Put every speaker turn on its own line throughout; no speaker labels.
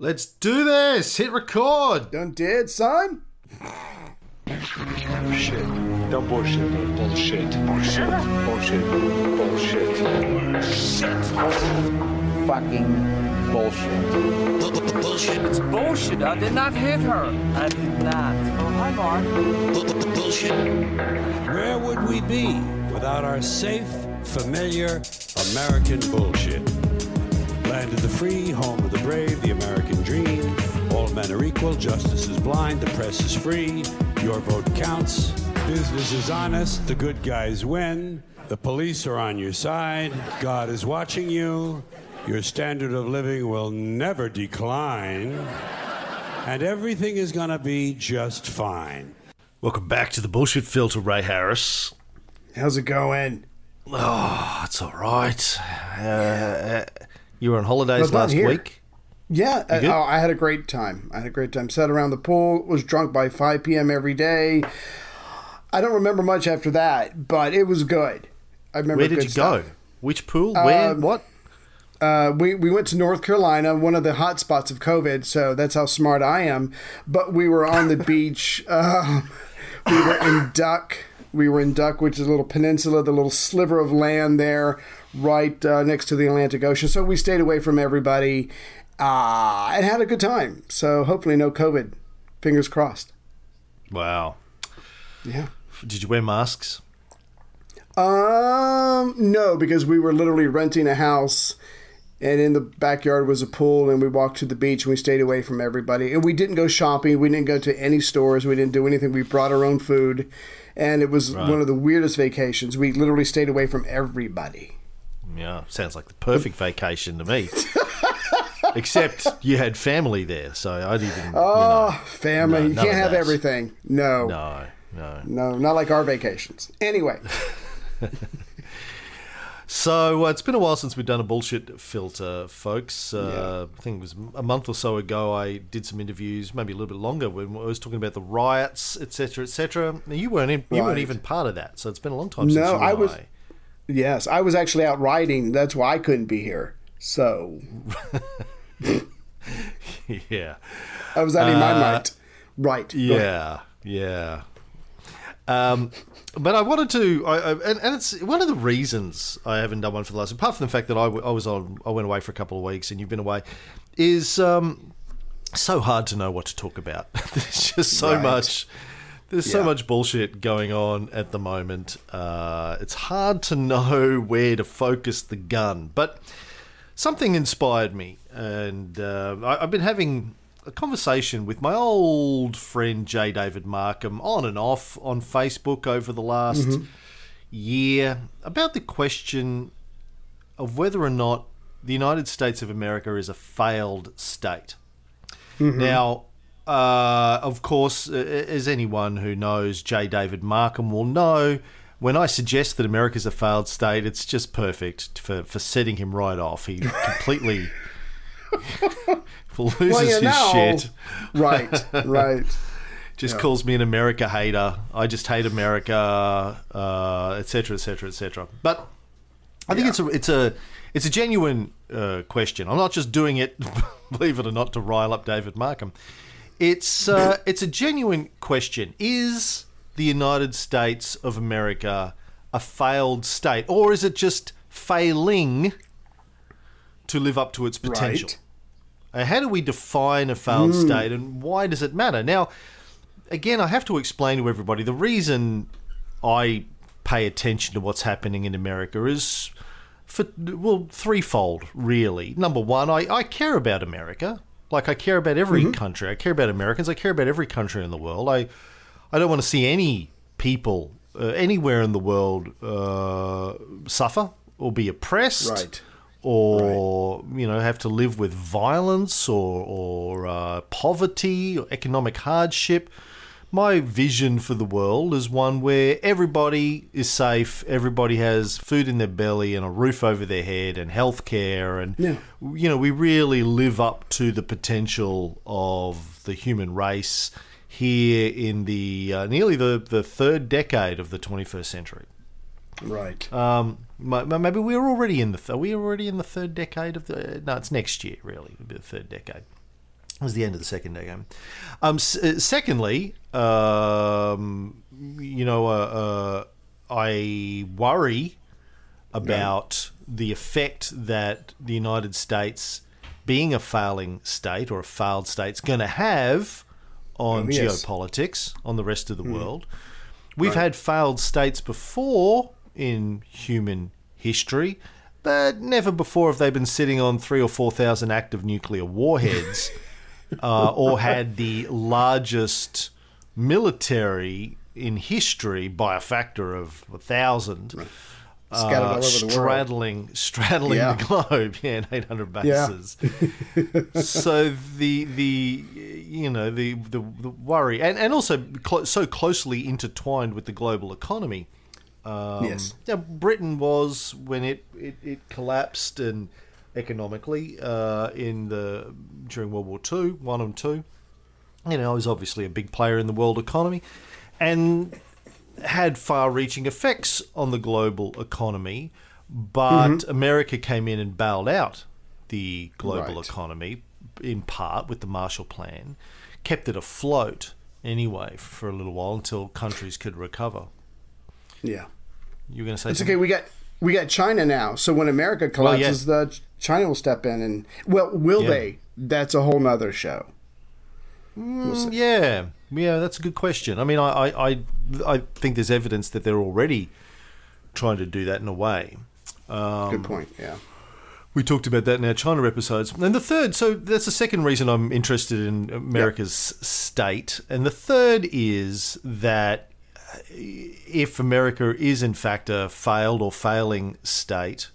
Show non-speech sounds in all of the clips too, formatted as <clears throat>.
Let's do this. Hit record.
Done did, son.
Shit. Don't bullshit. Bullshit. Bullshit. Bullshit. Bullshit. Bullshit.
fucking bullshit. Bullshit.
It's bullshit. I did not hit her. I did not. Oh, hi, Mark. Bullshit.
Where would we be without our safe, familiar American bullshit? Land of the free, home of the brave, the American dream. All men are equal, justice is blind, the press is free, your vote counts. Business is honest, the good guys win. The police are on your side, God is watching you. Your standard of living will never decline. And everything is gonna be just fine.
Welcome back to the bullshit filter, Ray Harris.
How's it going?
Oh, it's all right. Uh, uh, you were on holidays last
here.
week.
Yeah, oh, I had a great time. I had a great time. Sat around the pool, was drunk by 5 p.m. every day. I don't remember much after that, but it was good. I remember
Where did you
stuff.
go? Which pool? Where?
Um,
what?
Uh, we, we went to North Carolina, one of the hot spots of COVID, so that's how smart I am. But we were on the beach. Uh, <laughs> we were in Duck. We were in Duck, which is a little peninsula, the little sliver of land there, right uh, next to the Atlantic Ocean. So we stayed away from everybody uh, and had a good time. So hopefully, no COVID. Fingers crossed.
Wow.
Yeah.
Did you wear masks?
Um, no, because we were literally renting a house, and in the backyard was a pool, and we walked to the beach, and we stayed away from everybody. And we didn't go shopping. We didn't go to any stores. We didn't do anything. We brought our own food, and it was one of the weirdest vacations. We literally stayed away from everybody.
Yeah, sounds like the perfect vacation to me. <laughs> Except you had family there, so I didn't.
Oh,
you
family!
no,
you can't have everything. No,
no, no.
no, not like our vacations. Anyway, <laughs>
So uh, it's been a while since we've done a bullshit filter, folks. Uh, I think it was a month or so ago. I did some interviews, maybe a little bit longer, when I was talking about the riots, etc., etc. You weren't in, you weren't even part of that, so it's been a long time since
No,
you
I was-
I.
yes, I was actually out riding. That's why I couldn't be here. So <laughs>
yeah,
I was adding my
Uh,
might. Right.
yeah, yeah. Um, but I wanted to, I, I, and, and it's one of the reasons I haven't done one for the last. Apart from the fact that I, I was on, I went away for a couple of weeks, and you've been away, is um, so hard to know what to talk about. <laughs> There's just so
Right.
much. There's so
Yeah.
much bullshit going on at the moment. Uh, it's hard to know where to focus the gun, but something inspired me, and uh, I, I've been having a conversation with my old friend J. David Markham on and off on Facebook over the last year about the question of whether or not the United States of America is a failed state. Now, uh, of course, uh, as anyone who knows J. David Markham will know, when I suggest that America's a failed state, it's just perfect for, for setting him right off. He completely <laughs> loses
Well,
his
know-
shit.
Right. Right. <laughs>
Just calls me an America hater. I just hate America, etc., etc., cetera, et cetera, et cetera. But I think it's a it's a it's a genuine uh, question. I'm not just doing it, <laughs> believe it or not, to rile up David Markham. It's uh, it's a genuine question. Is the United States of America a failed state, or is it just failing to live up to its potential?
Right.
Uh, how do we define a failed state, and why does it matter? Now, again, I have to explain to everybody the reason I pay attention to what's happening in America is for well threefold really. Number one, I, I care about America. Like I care about every country. I care about Americans. I care about every country in the world. I I don't want to see any people uh, anywhere in the world uh, suffer or be oppressed
Right.
or you know have to live with violence or or uh, poverty or economic hardship. My vision for the world is one where everybody is safe, everybody has food in their belly and a roof over their head and health care and
Yeah.
you know we really live up to the potential of the human race here in the uh, nearly the, the third decade of the 21st century.
Right.
Um, ma- ma- maybe we're already in the th- are we already in the third decade of the no, it's next year really, it'll be the third decade. Was the end of the second day game. Um, s- uh, secondly, um, you know, uh, uh, I worry about the effect that the United States, being a failing state or a failed state, is going to have on
Oh, yes.
geopolitics on the rest of the world. We've had failed states before in human history, but never before have they been sitting on three or four thousand active nuclear warheads, <laughs> uh, or had the largest military in history by a factor of a thousand.
Scattered all
uh,
over the world.
straddling, straddling
Yeah.
the globe, <laughs> yeah, and 800
Yeah.
bases. so the the you know the the, the worry, and and also so closely intertwined with the global economy. Um,
Yes.
yeah, Britain was when it, it, it collapsed and economically uh, in the during World War Two, one and two. You know, it was obviously a big player in the world economy, and had far-reaching effects on the global economy. But America came in and bailed out the global
Right.
economy in part with the Marshall Plan, kept it afloat anyway for a little while until countries could recover.
Yeah.
You were going to say
It's
something?
okay. We got we got China now. So when America
Well, yeah.
collapses, the China will step in and well, will
Yeah.
they? That's a whole nother show.
Yeah, yeah, that's a good question. I mean, I, I, I, I think there's evidence that they're already trying to do that in a way. Um,
Good point. Yeah.
We talked about that in our China episodes. And the third, so that's the second reason I'm interested in America's state. And the third is that if America is in fact a failed or failing state,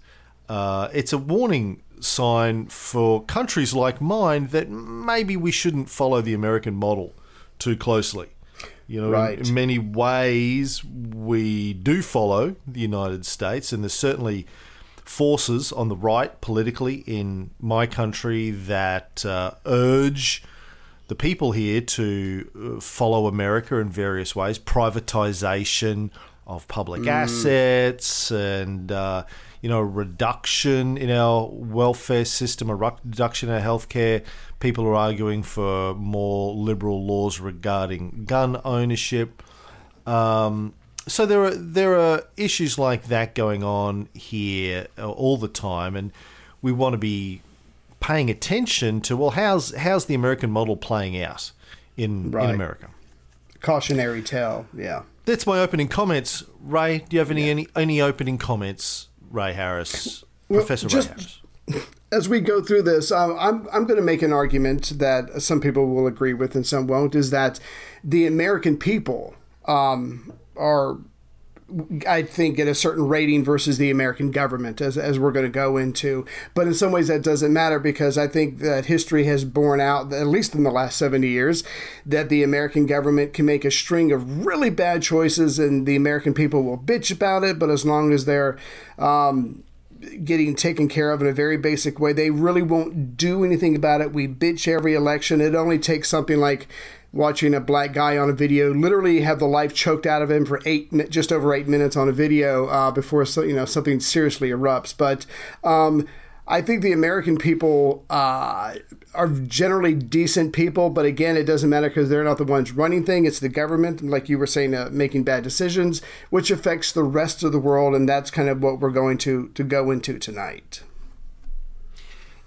uh, it's a warning sign for countries like mine that maybe we shouldn't follow the American model too closely. You know, in-
Right.
in many ways, we do follow the United States, and there's certainly forces on the right politically in my country that uh, urge the people here to uh, follow America in various ways privatization of public assets and uh, you know reduction in our welfare system a reduction in our healthcare people are arguing for more liberal laws regarding gun ownership um, so there are there are issues like that going on here uh, all the time, and we want to be paying attention to well, how's how's the American model playing out in
Right.
in America?
Cautionary tale. Yeah.
That's my opening comments. Ray, do you have any any, any opening comments? Ray Harris,
Well,
Professor
just-
Ray Harris.
As we go through this, um, I'm I'm going to make an argument that some people will agree with and some won't. Is that the American people um, are I think at a certain rating versus the American government, as, as we're going to go into. But in some ways, that doesn't matter because I think that history has borne out, at least in the last 70 years, that the American government can make a string of really bad choices and the American people will bitch about it. But as long as they're um, getting taken care of in a very basic way. They really won't do anything about it. We bitch every election. It only takes something like watching a black guy on a video literally have the life choked out of him for eight just over eight minutes on a video uh, before so, you know something seriously erupts but um, I think the American people uh, are generally decent people, but again, it doesn't matter because they're not the ones running things. It's the government, like you were saying, uh, making bad decisions, which affects the rest of the world, and that's kind of what we're going to to go into tonight.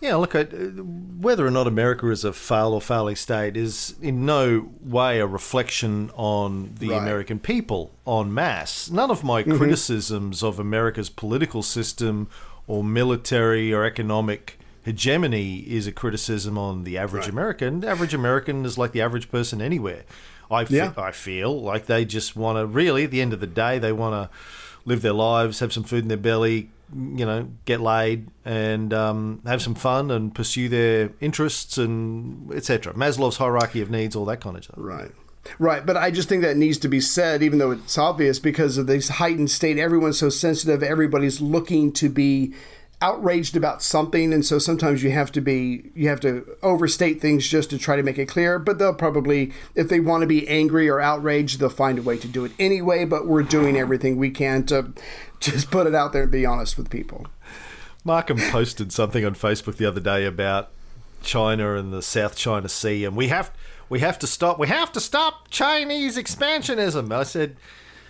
Yeah, look, I- uh, whether or not America is a fail or failing state is in no way a reflection on the
Right.
American people en masse. None of my mm-hmm. criticisms of America's political system or military or economic hegemony is a criticism on the average American. The average American is like the average person anywhere. I, fe-
Yeah.
I feel like they just want to really, at the end of the day, they want to live their lives, have some food in their belly, you know, get laid and um, have some fun and pursue their interests and etc. Maslow's hierarchy of needs, all that kind of stuff.
Right. Right, but I just think that needs to be said, even though it's obvious, because of this heightened state. Everyone's so sensitive. Everybody's looking to be outraged about something, and so sometimes you have to be you have to overstate things just to try to make it clear. But they'll probably, if they want to be angry or outraged, they'll find a way to do it anyway. But we're doing everything we can to just put it out there and be honest with people.
Markham posted something on Facebook the other day about China and the South China Sea, and we have we have to stop we have to stop Chinese expansionism. I said,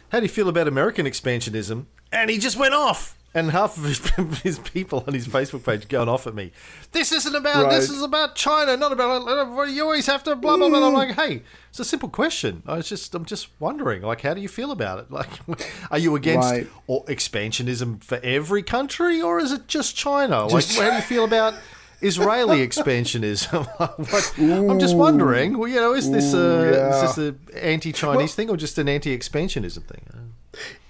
"How do you feel about American expansionism?" And he just went off. And half of his, <laughs> his people on his Facebook page going off at me. This isn't about. This is about China, not about. Uh, you always have to blah blah blah. I'm like, mm. hey, it's a simple question. I was just, I'm just wondering, like, how do you feel about it? <laughs> Like, are you against
Right.
or expansionism for every country, or is it just China? Like,
Just-
how do you feel about <laughs> Israeli expansionism? What- I'm just wondering. Well, you know, is this a
yeah.
is this an anti-Chinese thing or just an anti-expansionism thing?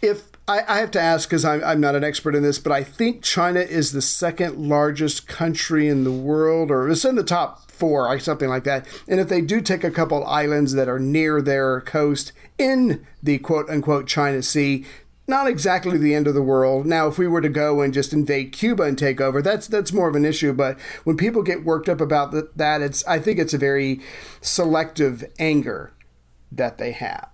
If I, I have to ask because I'm, I'm not an expert in this, but I think China is the second largest country in the world, or it's in the top four, like something like that. And if they do take a couple islands that are near their coast in the quote unquote China Sea, not exactly the end of the world. Now, if we were to go and just invade Cuba and take over, that's that's more of an issue. But when people get worked up about that, it's I think it's a very selective anger that they have.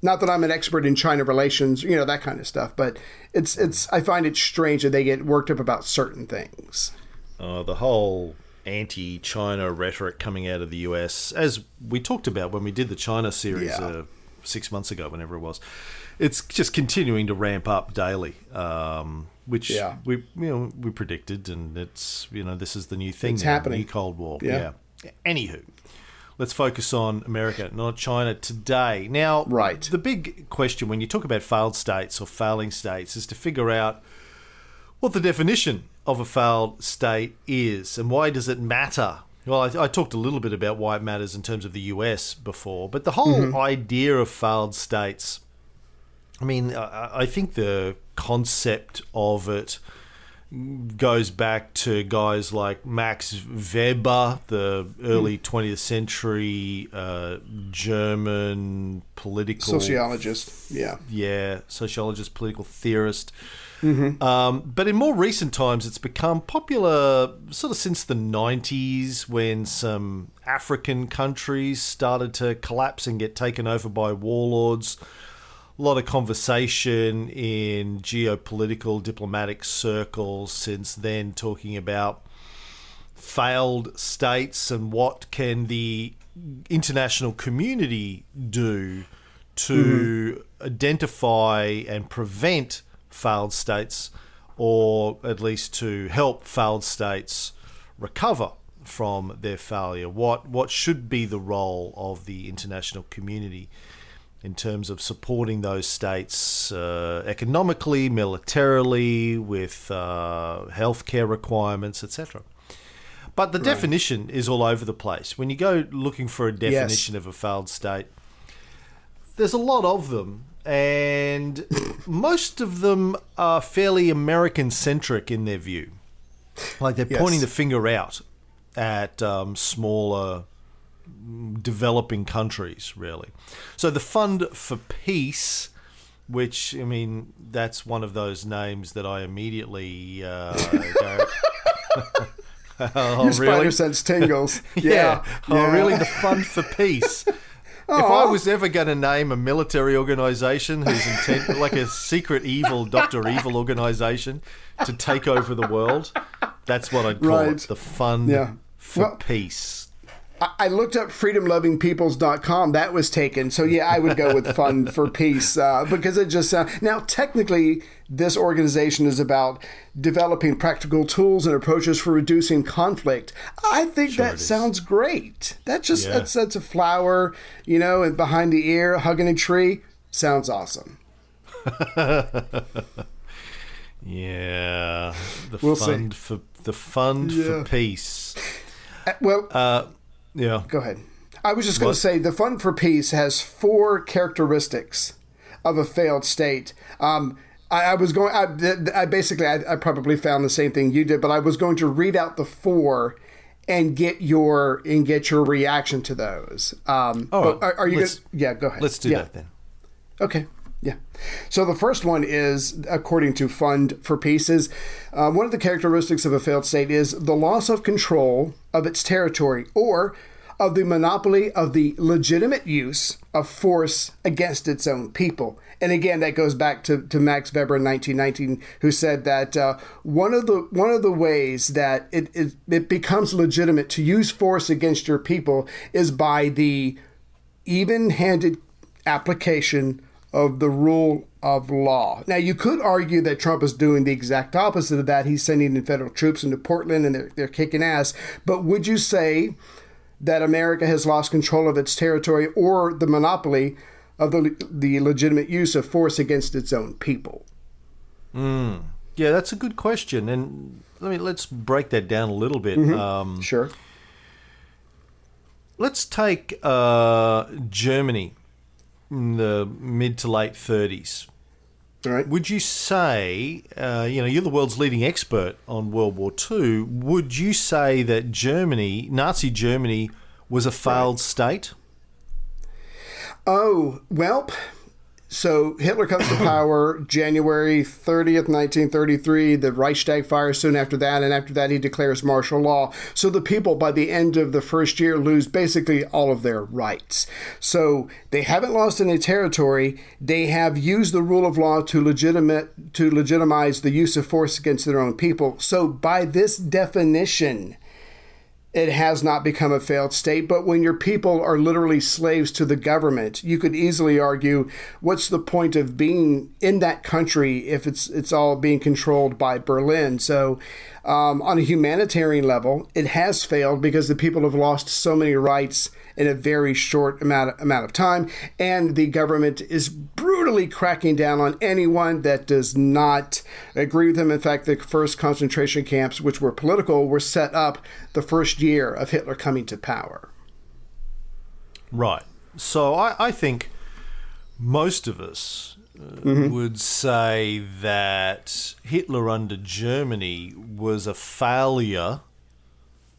Not that I'm an expert in China relations, you know that kind of stuff, but it's it's I find it strange that they get worked up about certain things.
uh, the whole anti-China rhetoric coming out of the US, as we talked about when we did the China series
Yeah.
uh, six months ago, whenever it was, it's just continuing to ramp up daily. Um, which
Yeah.
we you know we predicted, and it's you know this is the new thing.
It's
now,
happening.
New Cold War.
Yeah.
yeah. Anywho, let's focus on America, not China today. Now,
Right.
The big question when you talk about failed states or failing states is to figure out what the definition of a failed state is and why does it matter. Well, I, I talked a little bit about why it matters in terms of the US before, but the whole mm-hmm. idea of failed states. I mean, I, I think the concept of it goes back to guys like Max Weber, the early 20th century uh, German political
Sociologist, yeah.
yeah, sociologist, political theorist. Um, but in more recent times, it's become popular sort of since the 90s when some African countries started to collapse and get taken over by warlords. A lot of conversation in geopolitical, diplomatic circles since then talking about failed states and what can the international community do to mm-hmm. identify and prevent failed states or at least to help failed states recover from their failure. What what should be the role of the international community in terms of supporting those states uh, economically militarily with uh, healthcare requirements etc but the definition is all over the place. When you go looking for a definition of a failed state, there's a lot of them, and <laughs> most of them are fairly American centric in their view. Like they're
Yes.
pointing the finger out at um, smaller developing countries, really. So the Fund for Peace, which, I mean, that's one of those names that I immediately uh, go. <laughs> <laughs> oh,
Your spider
really?
sense tingles. <laughs>
Yeah.
yeah.
Oh, really? The Fund for Peace. if I was ever going to name a military organization whose intent, like a secret evil, Doctor Evil organization, to take over the world, that's what I'd call
Right.
it. The Fund
Yeah.
for
Well-
Peace.
I, looked up freedomlovingpeoples.com. That was taken. So, yeah, I would go with Fund <laughs> for Peace uh, because it just sounds. Now, technically, this organization is about developing practical tools and approaches for reducing conflict. I think that sounds great. That just
Yeah.
that's, that's a flower, you know, and behind the ear, hugging a tree. Sounds awesome. <laughs>
Yeah. The
We'll see.
Fund for the Fund
Yeah.
for Peace.
Uh, Well,
Uh, yeah.
Go ahead. I was just going to say the Fund for Peace has four characteristics of a failed state. Um, I, I was going. I, I basically, I, I probably found the same thing you did, but I was going to read out the four and get your and get your reaction to those. Um, but. Are, are you? Gonna, yeah, go ahead.
Let's do
Yeah.
that then.
Okay. Yeah. So the first one is, according to Fund for Peace, is uh, one of the characteristics of a failed state is the loss of control of its territory or of the monopoly of the legitimate use of force against its own people. And again, that goes back to, to Max Weber in 1919, who said that uh, one of the one of the ways that it, it, it becomes legitimate to use force against your people is by the even-handed application of the rule of law. Now, you could argue that Trump is doing the exact opposite of that. He's sending in federal troops into Portland and they're, they're kicking ass. But would you say that America has lost control of its territory or the monopoly of the, the legitimate use of force against its own people?
Yeah, that's a good question, and let me let's break that down a little bit. Um,
Sure.
let's take uh, Germany in the mid to late 30s.
All right.
Would you say, uh, you know, you're the world's leading expert on World War II. Would you say that Germany, Nazi Germany, was a failed state?
Oh, well, so Hitler comes to power January 30th, 1933. The Reichstag fires soon after that, and after that, he declares martial law. So the people, by the end of the first year, lose basically all of their rights. So they haven't lost any territory. They have used the rule of law to legitimate to legitimize the use of force against their own people. So by this definition, it has not become a failed state. But when your people are literally slaves to the government, you could easily argue, what's the point of being in that country if it's it's all being controlled by Berlin? So, um, on a humanitarian level, it has failed because the people have lost so many rights in a very short amount amount of time, and the government is brutally cracking down on anyone that does not agree with them. In fact, the first concentration camps, which were political, were set up the first year of Hitler coming to power.
Right. So I, I think most of us uh, would say that Hitler under Germany was a failure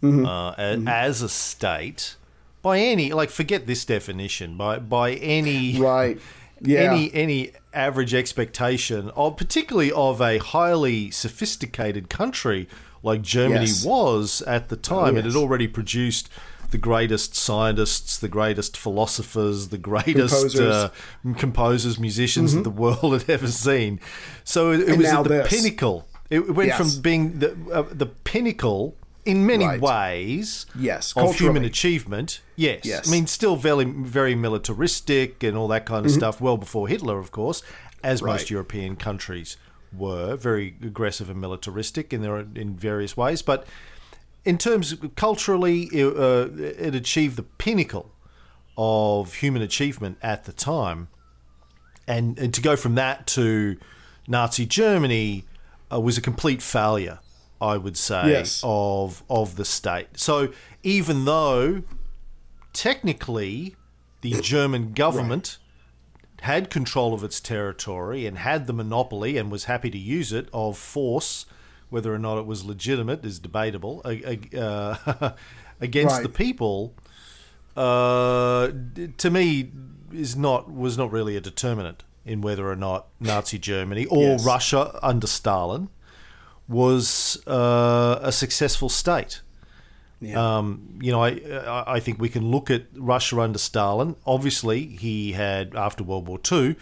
uh, a- as a state by any like forget this definition by by any
Right. <laughs> Yeah.
any any average expectation of particularly of a highly sophisticated country like Germany
Yes.
was at the time. It
yes.
had already produced the greatest scientists, the greatest philosophers, the greatest
Composers.
uh, composers, musicians that the world <laughs> had ever seen. So it, it was at the
this.
pinnacle. It it went
Yes.
from being the uh, the pinnacle in many
Right.
ways
Yes,
of human achievement. Yes.
Yes.
I mean, still very, very militaristic and all that kind of stuff, well before Hitler, of course, as most
Mm-hmm.
European countries were, very aggressive and militaristic in, their, in various ways. But in terms of culturally, it, uh, it achieved the pinnacle of human achievement at the time. And, and to go from that to Nazi Germany uh, was a complete failure, I would say,
Yes.
of of the state. So even though technically the German government had control of its territory and had the monopoly and was happy to use it of force, whether or not it was legitimate is debatable, uh, <laughs> against
Right.
the people, uh, to me is not was not really a determinant in whether or not Nazi Germany or
Yes.
Russia under Stalin was uh, a successful state. Um, you know, I I- think we can look at Russia under Stalin. Obviously, he had after World War Two,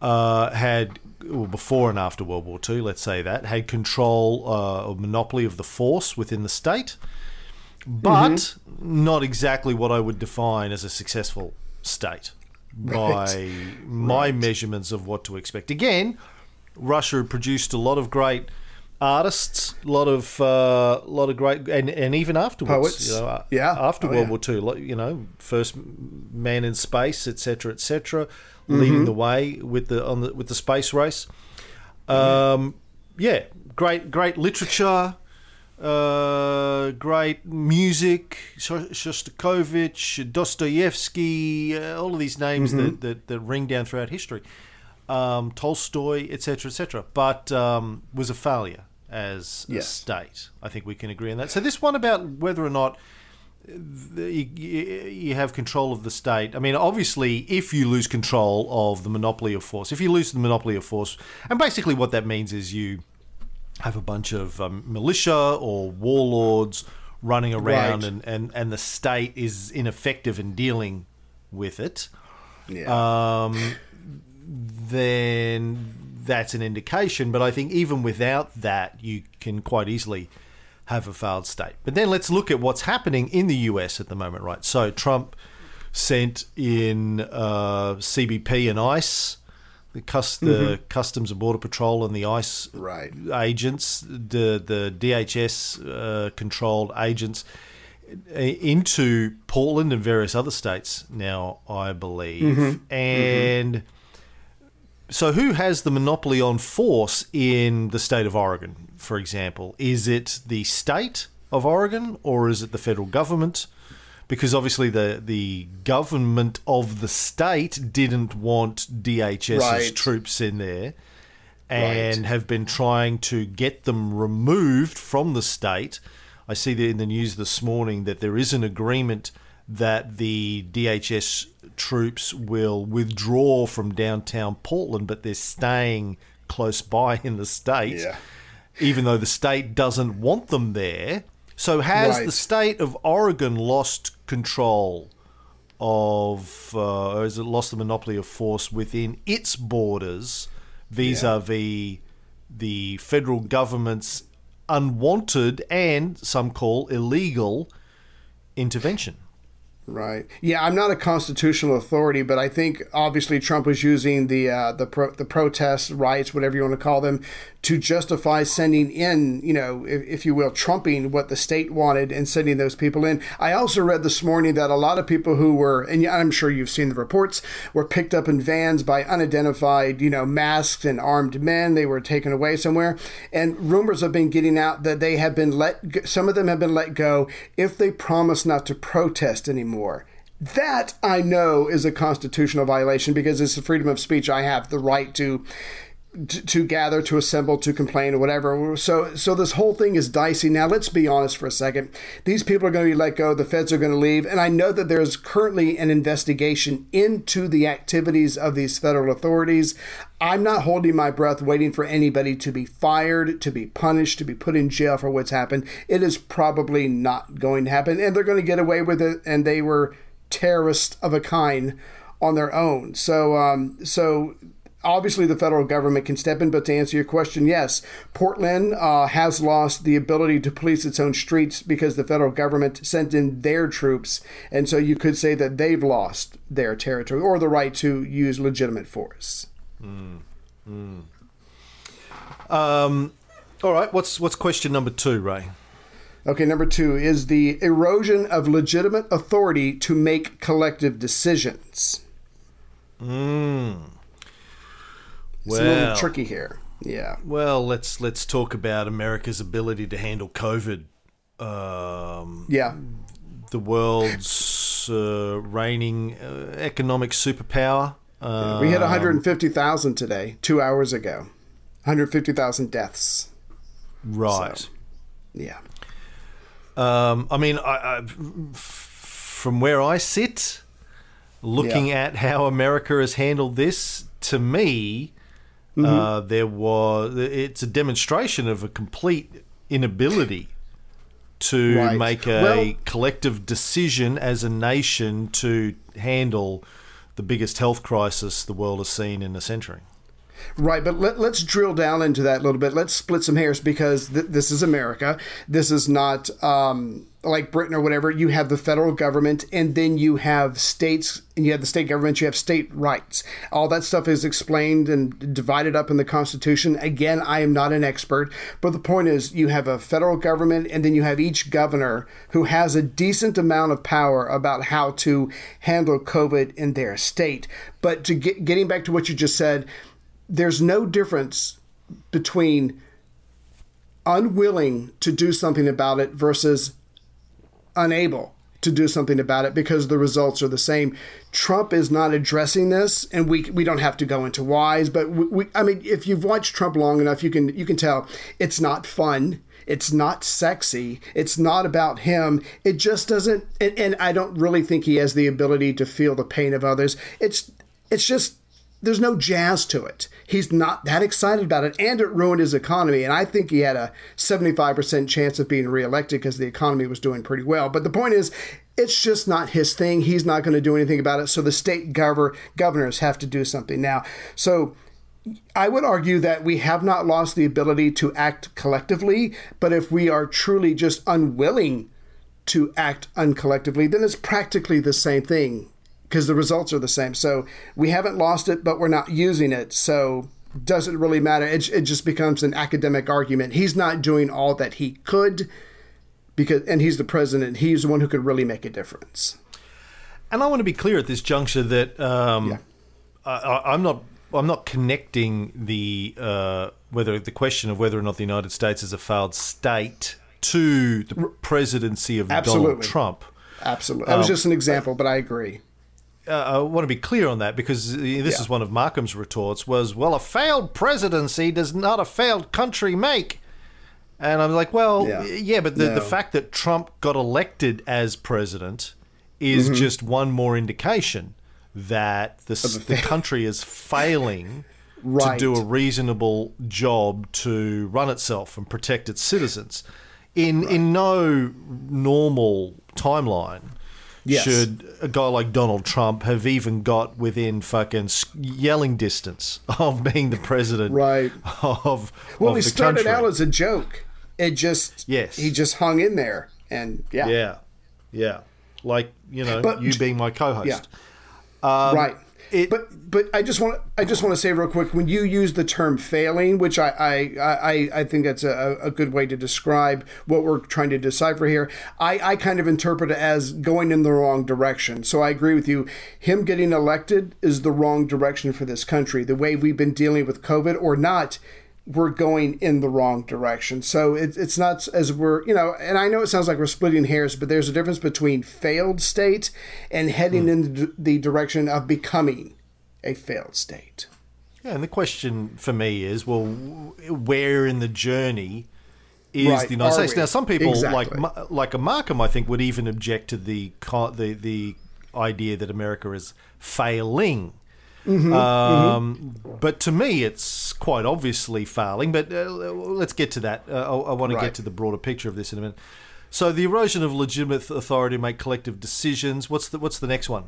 uh, had well, before and after World War Two, let's say that had control uh, or monopoly of the force within the state, but not exactly what I would define as a successful state by my measurements of what to expect. Again, Russia produced a lot of great artists, a lot of uh, lot of great, and, and even afterwards,
Poets.
you know, uh,
Yeah.
after
Oh,
World
yeah.
War Two, you know, first man in space, etc., etc., leading the way with the on the with the space race. Um, yeah, great, great literature. Uh, great music, Shostakovich, Dostoevsky, uh, all of these names that, that, that ring down throughout history, um, Tolstoy, etc., etc. But um, was a failure as a state. I think we can agree on that. So this one about whether or not the, you, you have control of the state. I mean, obviously, if you lose control of the monopoly of force, if you lose the monopoly of force, and basically what that means is you have a bunch of um, militia or warlords running around
Right.
and, and, and the state is ineffective in dealing with it,
Yeah.
um, then that's an indication. But I think even without that, you can quite easily have a failed state. But then let's look at what's happening in the US at the moment, right? So Trump sent in uh, CBP and ICE, the, cus- the Customs and Border Patrol and the ICE
Right.
agents, the the DHS uh, controlled agents into Portland and various other states now, I believe. And so, who has the monopoly on force in the state of Oregon, for example? Is it the state of Oregon or is it the federal government? Because obviously, the, the government of the state didn't want DHS's
Right.
troops in there and
Right.
have been trying to get them removed from the state. I see that in the news this morning that there is an agreement that the DHS troops will withdraw from downtown Portland, but they're staying close by in the state,
Yeah.
even though the state doesn't want them there. So, has
Right.
the state of Oregon lost control of, uh, or has it lost the monopoly of force within its borders vis-a-vis the federal government's unwanted and some call illegal intervention?
Right. Yeah, I'm not a constitutional authority, but I think obviously Trump was using the uh, the pro- the protest riots, whatever you want to call them, to justify sending in, you know, if, if you will, trumping what the state wanted and sending those people in. I also read this morning that a lot of people who were, and I'm sure you've seen the reports, were picked up in vans by unidentified, you know, masked and armed men. They were taken away somewhere, and rumors have been getting out that they have been let. Some of them have been let go if they promise not to protest anymore. That I know is a constitutional violation because it's the freedom of speech. I have the right to to, to gather, to assemble, to complain, or whatever. So, so this whole thing is dicey. Now, let's be honest for a second. These people are going to be let go. The feds are going to leave, and I know that there's currently an investigation into the activities of these federal authorities. I'm not holding my breath, waiting for anybody to be fired, to be punished, to be put in jail for what's happened. It is probably not going to happen, and they're going to get away with it. And they were terrorists of a kind on their own. So, um, so obviously the federal government can step in. But to answer your question, yes, Portland uh, has lost the ability to police its own streets because the federal government sent in their troops, and so you could say that they've lost their territory or the right to use legitimate force.
Um, all right, what's what's question number two, Ray?
Okay, number two is the erosion of legitimate authority to make collective decisions.
Mm.
It's a little tricky here. Yeah.
Well, let's let's talk about America's ability to handle COVID. Um,
Yeah.
the world's uh, reigning uh, economic superpower. Uh,
We hit 150,000 today, two hours ago. 150,000 deaths.
right.
So- Yeah.
Um, I mean, I, I, from where I sit, looking at how America has handled this, to me,
Mm-hmm.
uh, there was it's a demonstration of a complete inability to
Right.
make a
Well-
collective decision as a nation to handle the biggest health crisis the world has seen in a century.
Right, but let, let's drill down into that a little bit. Let's split some hairs because th- this is America. This is not um, like Britain or whatever. You have the federal government, and then you have states, and you have the state government, you have state rights. All that stuff is explained and divided up in the Constitution. Again, I am not an expert, but the point is you have a federal government, and then you have each governor who has a decent amount of power about how to handle COVID in their state. But to get, getting back to what you just said, there's no difference between unwilling to do something about it versus unable to do something about it because the results are the same. Trump is not addressing this, and we we don't have to go into whys, but we, we I mean, if you've watched Trump long enough, you can you can tell it's not fun. It's not sexy. It's not about him. It just doesn't. And, and I don't really think he has the ability to feel the pain of others. It's it's just there's no jazz to it. He's not that excited about it, and it ruined his economy. And I think he had a 75% chance of being reelected because the economy was doing pretty well. But the point is, it's just not his thing. He's not going to do anything about it. So the state gover- governors have to do something now. So I would argue that we have not lost the ability to act collectively, but if we are truly just unwilling to act uncollectively, then it's practically the same thing because the results are the same. So we haven't lost it, but we're not using it. So does it really matter? It, it just becomes an academic argument. He's not doing all that he could because, and he's the president. He's the one who could really make a difference.
And I want to be clear at this juncture that um,
Yeah.
I, I'm not. I'm not connecting the uh, whether the question of whether or not the United States is a failed state to the presidency of Donald Trump.
Absolutely. That was just an example, but I agree.
Uh, I want to be clear on that because this
Yeah.
is one of Markham's retorts was, well, a failed presidency does not a failed country make. And I'm like, well,
Yeah.
yeah, but the, the fact that Trump got elected as president is
Mm-hmm.
just one more indication that the,
the
country is failing
Right. <laughs>
to do a reasonable job to run itself and protect its citizens. In in no normal timeline
Yes.
should a guy like Donald Trump have even got within fucking yelling distance <laughs> of being the president
Right.
of,
Well,
of
he
the
started
country.
out as a joke. It just
Yes.
he just hung in there, and yeah,
yeah, yeah, like you know,
But-
you being my co-host.
Yeah. right.
It-
but but I just want I just want to say real quick when you use the term failing, which I I, I, I think that's a, a good way to describe what we're trying to decipher here. I, I kind of interpret it as going in the wrong direction. So I agree with you. Him getting elected is the wrong direction for this country. The way we've been dealing with COVID or not, we're going in the wrong direction. So it, it's not as we're, you know, and I know it sounds like we're splitting hairs, but there's a difference between failed state and heading hmm. in the, the direction of becoming a failed state.
Yeah, and the question for me is, well, where in the journey is
Right,
the United States?
we?
Now, some people like
Exactly.
Like a Markham, I think, would even object to the the the idea that America is failing.
Mm-hmm,
um, But to me, it's quite obviously failing. But uh, let's get to that. Uh, I, I want to get to the broader picture of this in a minute. So, the erosion of legitimate authority to make collective decisions. What's the what's the next one?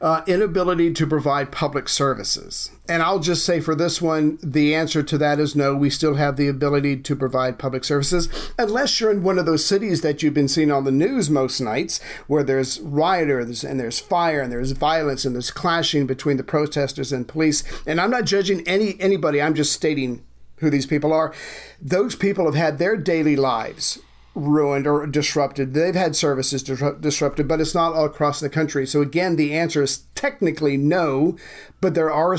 Uh, inability to provide public services. And I'll just say for this one, the answer to that is no. We still have the ability to provide public services, unless you're in one of those cities that you've been seeing on the news most nights, where there's rioters and there's fire and there's violence and there's clashing between the protesters and police. And I'm not judging any anybody. I'm just stating who these people are. Those people have had their daily lives ruined or disrupted. They've had services disru- disrupted, but it's not all across the country. So again, the answer is technically no, but there are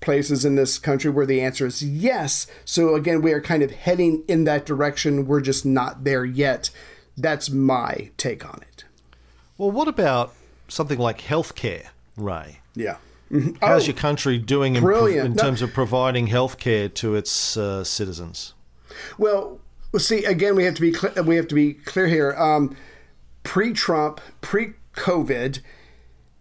places in this country where the answer is yes. So again, we are kind of heading in that direction. We're just not there yet. That's my take on it.
Well, what about something like healthcare, Ray?
Yeah. <laughs>
How's
Oh,
your country doing in,
No.
terms of providing healthcare to its uh, citizens?
Well, well, see, again, we have to be cl- we have to be clear here. Um, pre-Trump, pre-COVID,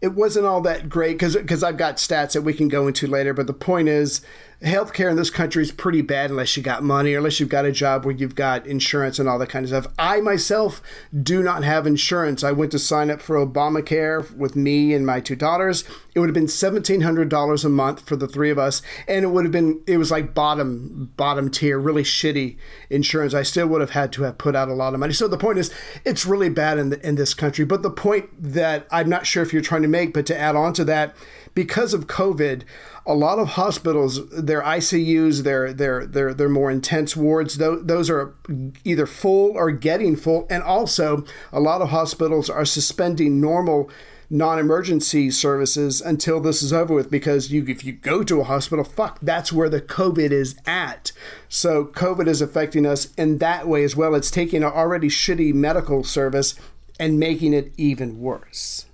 it wasn't all that great because I've got stats that we can go into later. But the point is, healthcare in this country is pretty bad unless you got money or unless you've got a job where you've got insurance and all that kind of stuff. I myself do not have insurance. I went to sign up for Obamacare with me and my two daughters. It would have been seventeen hundred dollars a month for the three of us, and it would have been it was like bottom bottom tier, really shitty insurance. I still would have had to have put out a lot of money. So the point is, it's really bad in the, in this country. But the point that I'm not sure if you're trying to make, but to add on to that, because of COVID, a lot of hospitals, their ICUs, their their their their more intense wards, those, those are either full or getting full, and also a lot of hospitals are suspending normal non-emergency services until this is over with because you if you go to a hospital fuck that's where the covid is at. So covid is affecting us in that way as well. It's taking an already shitty medical service and making it even worse.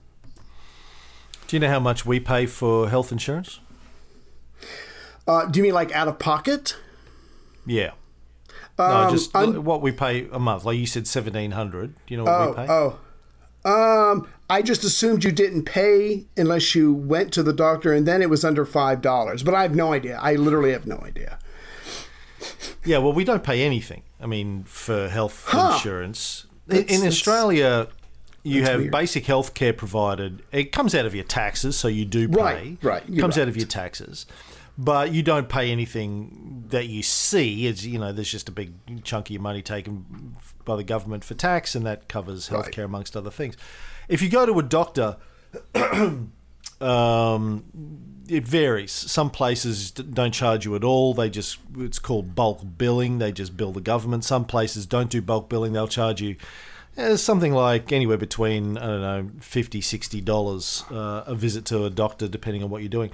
Do you know how much we pay for health insurance?
Uh, do you mean like out of pocket
Yeah. no, just
un-
what we pay a month. Like you said, seventeen hundred. Do you know what
oh
we pay?
oh Um, I just assumed you didn't pay unless you went to the doctor, and then it was under five dollars. But I have no idea. I literally have no idea.
Yeah, well, we don't pay anything. I mean, for health
Huh.
insurance in,
That's-
in
that's-
Australia, you have
weird.
basic health care provided. It comes out of your taxes, so you do pay.
Right, right,
comes out of your taxes, but you don't pay anything that you see. It's you know, there's just a big chunk of your money taken by the government for tax, and that covers
Right.
healthcare amongst other things. If you go to a doctor. <clears throat> Um, it varies. Some places don't charge you at all. They just it's called bulk billing. They just bill the government. Some places don't do bulk billing. They'll charge you eh, something like anywhere between I don't know 50 60 dollars uh, a visit to a doctor depending on what you're doing.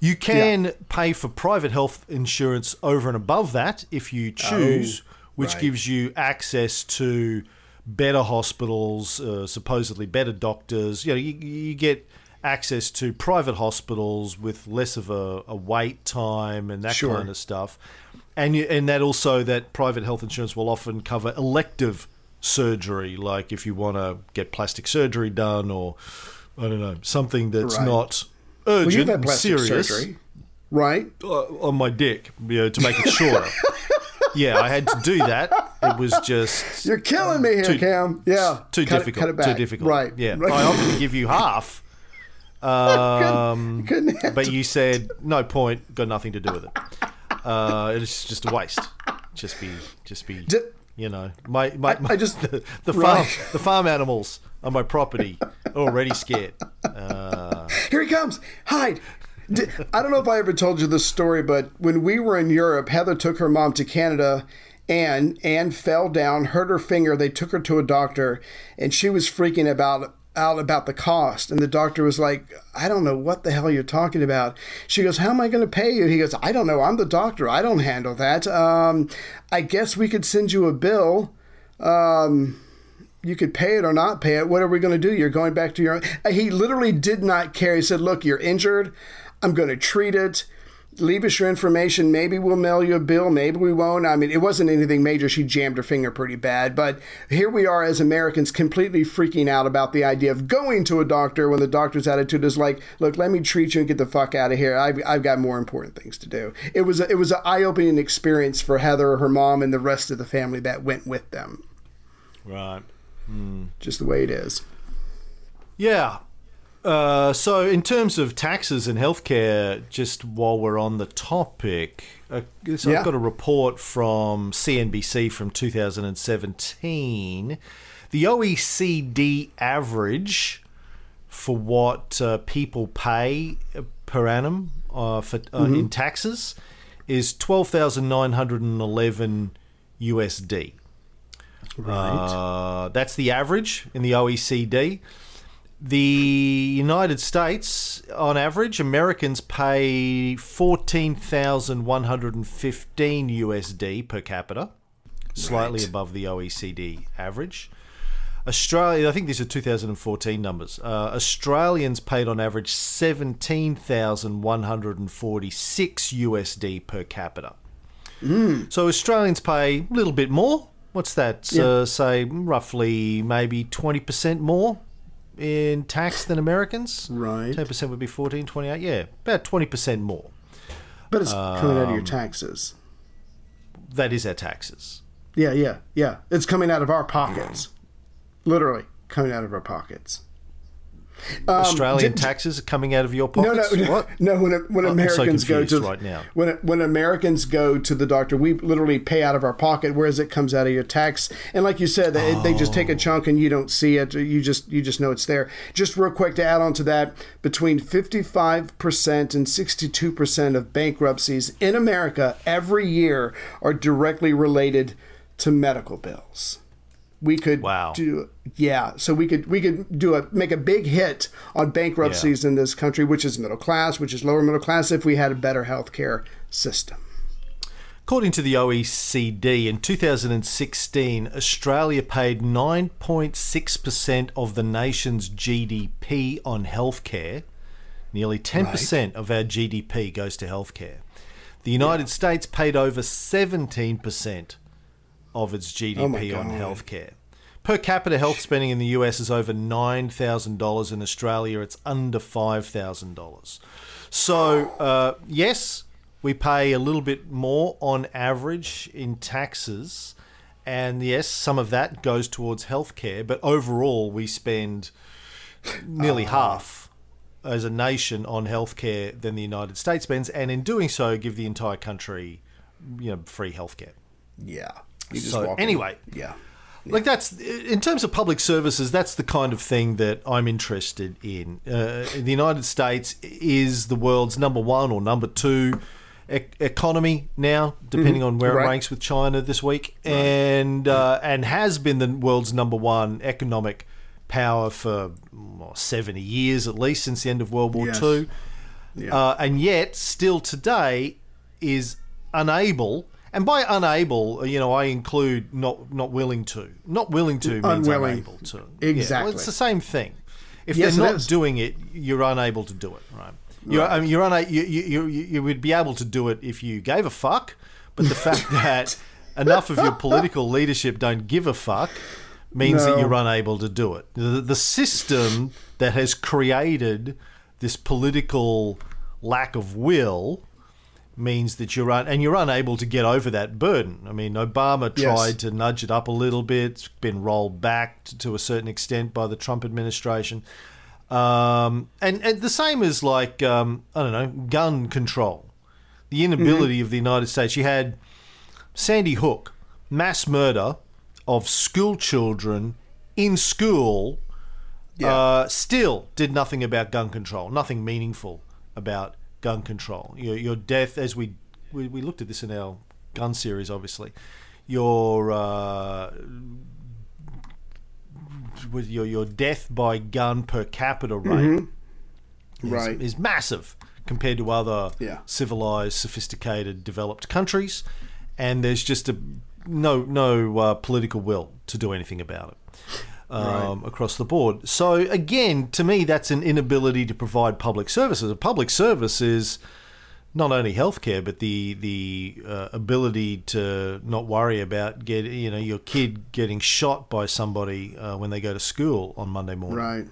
You can pay for private health insurance over and above that if you choose, which
right.
gives you access to better hospitals, uh, supposedly better doctors. You know, you, you get access to private hospitals with less of a, a wait time and that
Sure.
kind of stuff. And you, and that also that private health insurance will often cover elective surgery, like if you want to get plastic surgery done or I don't know something that's
Right.
not urgent, and
plastic
serious
surgery, right?
uh, on my dick, you know, to make it shorter. <laughs> yeah, I had to do that. It was just
You're killing me here,
Too-
Cam. Yeah,
too
Cut it-
difficult.
cut it.
Too difficult.
Right.
Yeah.
Right.
I offered to give you half. <laughs> Um,
Couldn't have
but you said no point. Got nothing to do with it. Uh, it's just a waste. Just be, just be.
Di-
you know, my, my,
I just- <laughs>
the, the
Right.
farm the farm animals on my property are already scared. Uh,
Here he comes. Hide. I don't know if I ever told you this story, but when we were in Europe, Heather took her mom to Canada. and Anne fell down, hurt her finger. They took her to a doctor, and she was freaking about out about the cost. And the doctor was like, "I don't know what the hell you're talking about." She goes, "How am I going to pay you?" He goes, "I don't know. I'm the doctor. I don't handle that. Um, I guess we could send you a bill." Um, you could pay it or not pay it. What are we going to do? You're going back to your. Uh, he literally did not care. He said, "Look, you're injured. I'm going to treat it. Leave us your information. Maybe we'll mail you a bill. Maybe we won't." I mean, it wasn't anything major. She jammed her finger pretty bad. But here we are as Americans, completely freaking out about the idea of going to a doctor when the doctor's attitude is like, "Look, let me treat you and get the fuck out of here. I've, I've got more important things to do." It was a, it was an eye opening experience for Heather, her mom, and the rest of the family that went with them.
right.
Just the way it is.
Yeah. Uh, so, in terms of taxes and healthcare, just while we're on the topic, uh, so
Yeah.
I've got a report from CNBC from 2017. The OECD average for what uh, people pay uh, per annum uh, for uh, in taxes is twelve thousand nine hundred and eleven USD. Uh, that's the average in the OECD. The United States, on average, Americans pay fourteen thousand one hundred and fifteen USD per capita, slightly
Right.
above the OECD average. Australia, I think these are 2014 numbers. Uh, Australians paid on average 17,146 USD per capita. So Australians pay a little bit more. What's that? Uh, say roughly maybe 20% more in tax than Americans.
Right.
10% would be 14, 28. Yeah, about 20% more.
But it's coming out of
Um,
your taxes.
That is our taxes.
Yeah, yeah, yeah. It's coming out of our pockets. Literally coming out of our pockets.
Australian
Um, did-
taxes are coming out of your pockets?
no, no.
What?
No, when, when
I'm so
Americans go
confused
to
right now.
when when Americans go to the doctor, we literally pay out of our pocket, whereas it comes out of your tax. And like you said, they, they just take a chunk and you don't see it. You just you just know it's there. Just real quick to add on to that, between fifty five percent and sixty two percent of bankruptcies in America every year are directly related to medical bills. We could
Wow.
do yeah, so we could we could do a make a big hit on bankruptcies in this country, which is middle class, which is lower middle class, if we had a better healthcare system.
According to the OECD, in 2016, Australia paid 9.6% of the nation's GDP on healthcare. Nearly 10% of our GDP goes to healthcare. The United States paid over 17% of its
Oh
GDP on healthcare. Per capita health spending in the US is over $9,000. In Australia, it's under $5,000. So, uh, yes, we pay a little bit more on average in taxes. And yes, some of that goes towards healthcare, but overall, we spend nearly half as a nation on healthcare than the United States spends, and in doing so, give the entire country, you know, free healthcare.
Yeah. You just
So, anyway.
Yeah.
Like that's in terms of public services, that's the kind of thing that I'm interested in. Uh, the United States is the world's number one or number two e- economy now, depending on where
Right.
it ranks with China this week, and uh, and has been the world's number one economic power for well, 70 years at least since the end of World War
Yes.
Two
Yeah.
uh, and yet still today is unable. And by unable, uh, you know, I include not not willing to. Not willing to means
Unwilling.
unable to. Yeah, well,
Exactly.
it's the same thing. If
Yes,
they're not doing it, you're unable to do it, right? You're, I mean, you're una- you, you, you, you would be able to do it if you gave a fuck, but the fact <laughs> that enough of your political leadership don't give a fuck means that you're unable to do it. The, the system that has created this political lack of will means that you're un- and you're unable to get over that burden. I mean, Obama
Yes.
tried to nudge it up a little bit. It's been rolled back to, to a certain extent by the Trump administration. Um, and, and the same as like um, I don't know, gun control. The inability of the United States. You had Sandy Hook, mass murder of school children in school.
Yeah.
Uh, still did nothing about gun control. Nothing meaningful about gun control. Your, your death, as we, we we looked at this in our gun series, obviously. Your uh, with your your death by gun per capita rate is,
Right.
is massive compared to other
Yeah.
civilized, sophisticated, developed countries, and there's just a no no uh, political will to do anything about it um, across the board. So again, to me, that's an inability to provide public services. A public service is not only healthcare, but the the uh, ability to not worry about get you know your kid getting shot by somebody uh, when they go to school on Monday morning.
Right.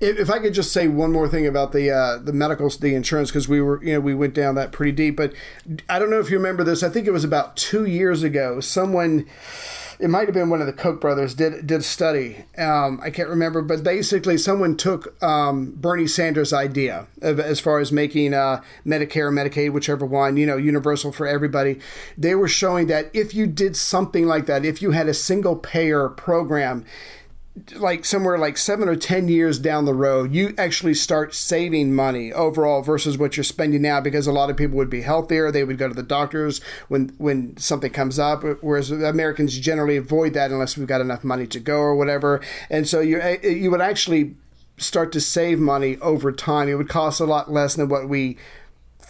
If, if I could just say one more thing about the uh, the medical the insurance because we were you know we went down that pretty deep, but I don't know if you remember this. I think it was about two years ago. Someone, it might have been one of the Koch brothers, did did study. Um, I can't remember, but basically someone took um, Bernie Sanders' idea of, as far as making uh, Medicare, Medicaid, whichever one, you know, universal for everybody. They were showing that if you did something like that, if you had a single payer program like somewhere like seven or ten years down the road, you actually start saving money overall versus what you're spending now because a lot of people would be healthier. They would go to the doctors when when something comes up, whereas Americans generally avoid that unless we've got enough money to go or whatever. And so you eh, you would actually start to save money over time. It would cost a lot less than what we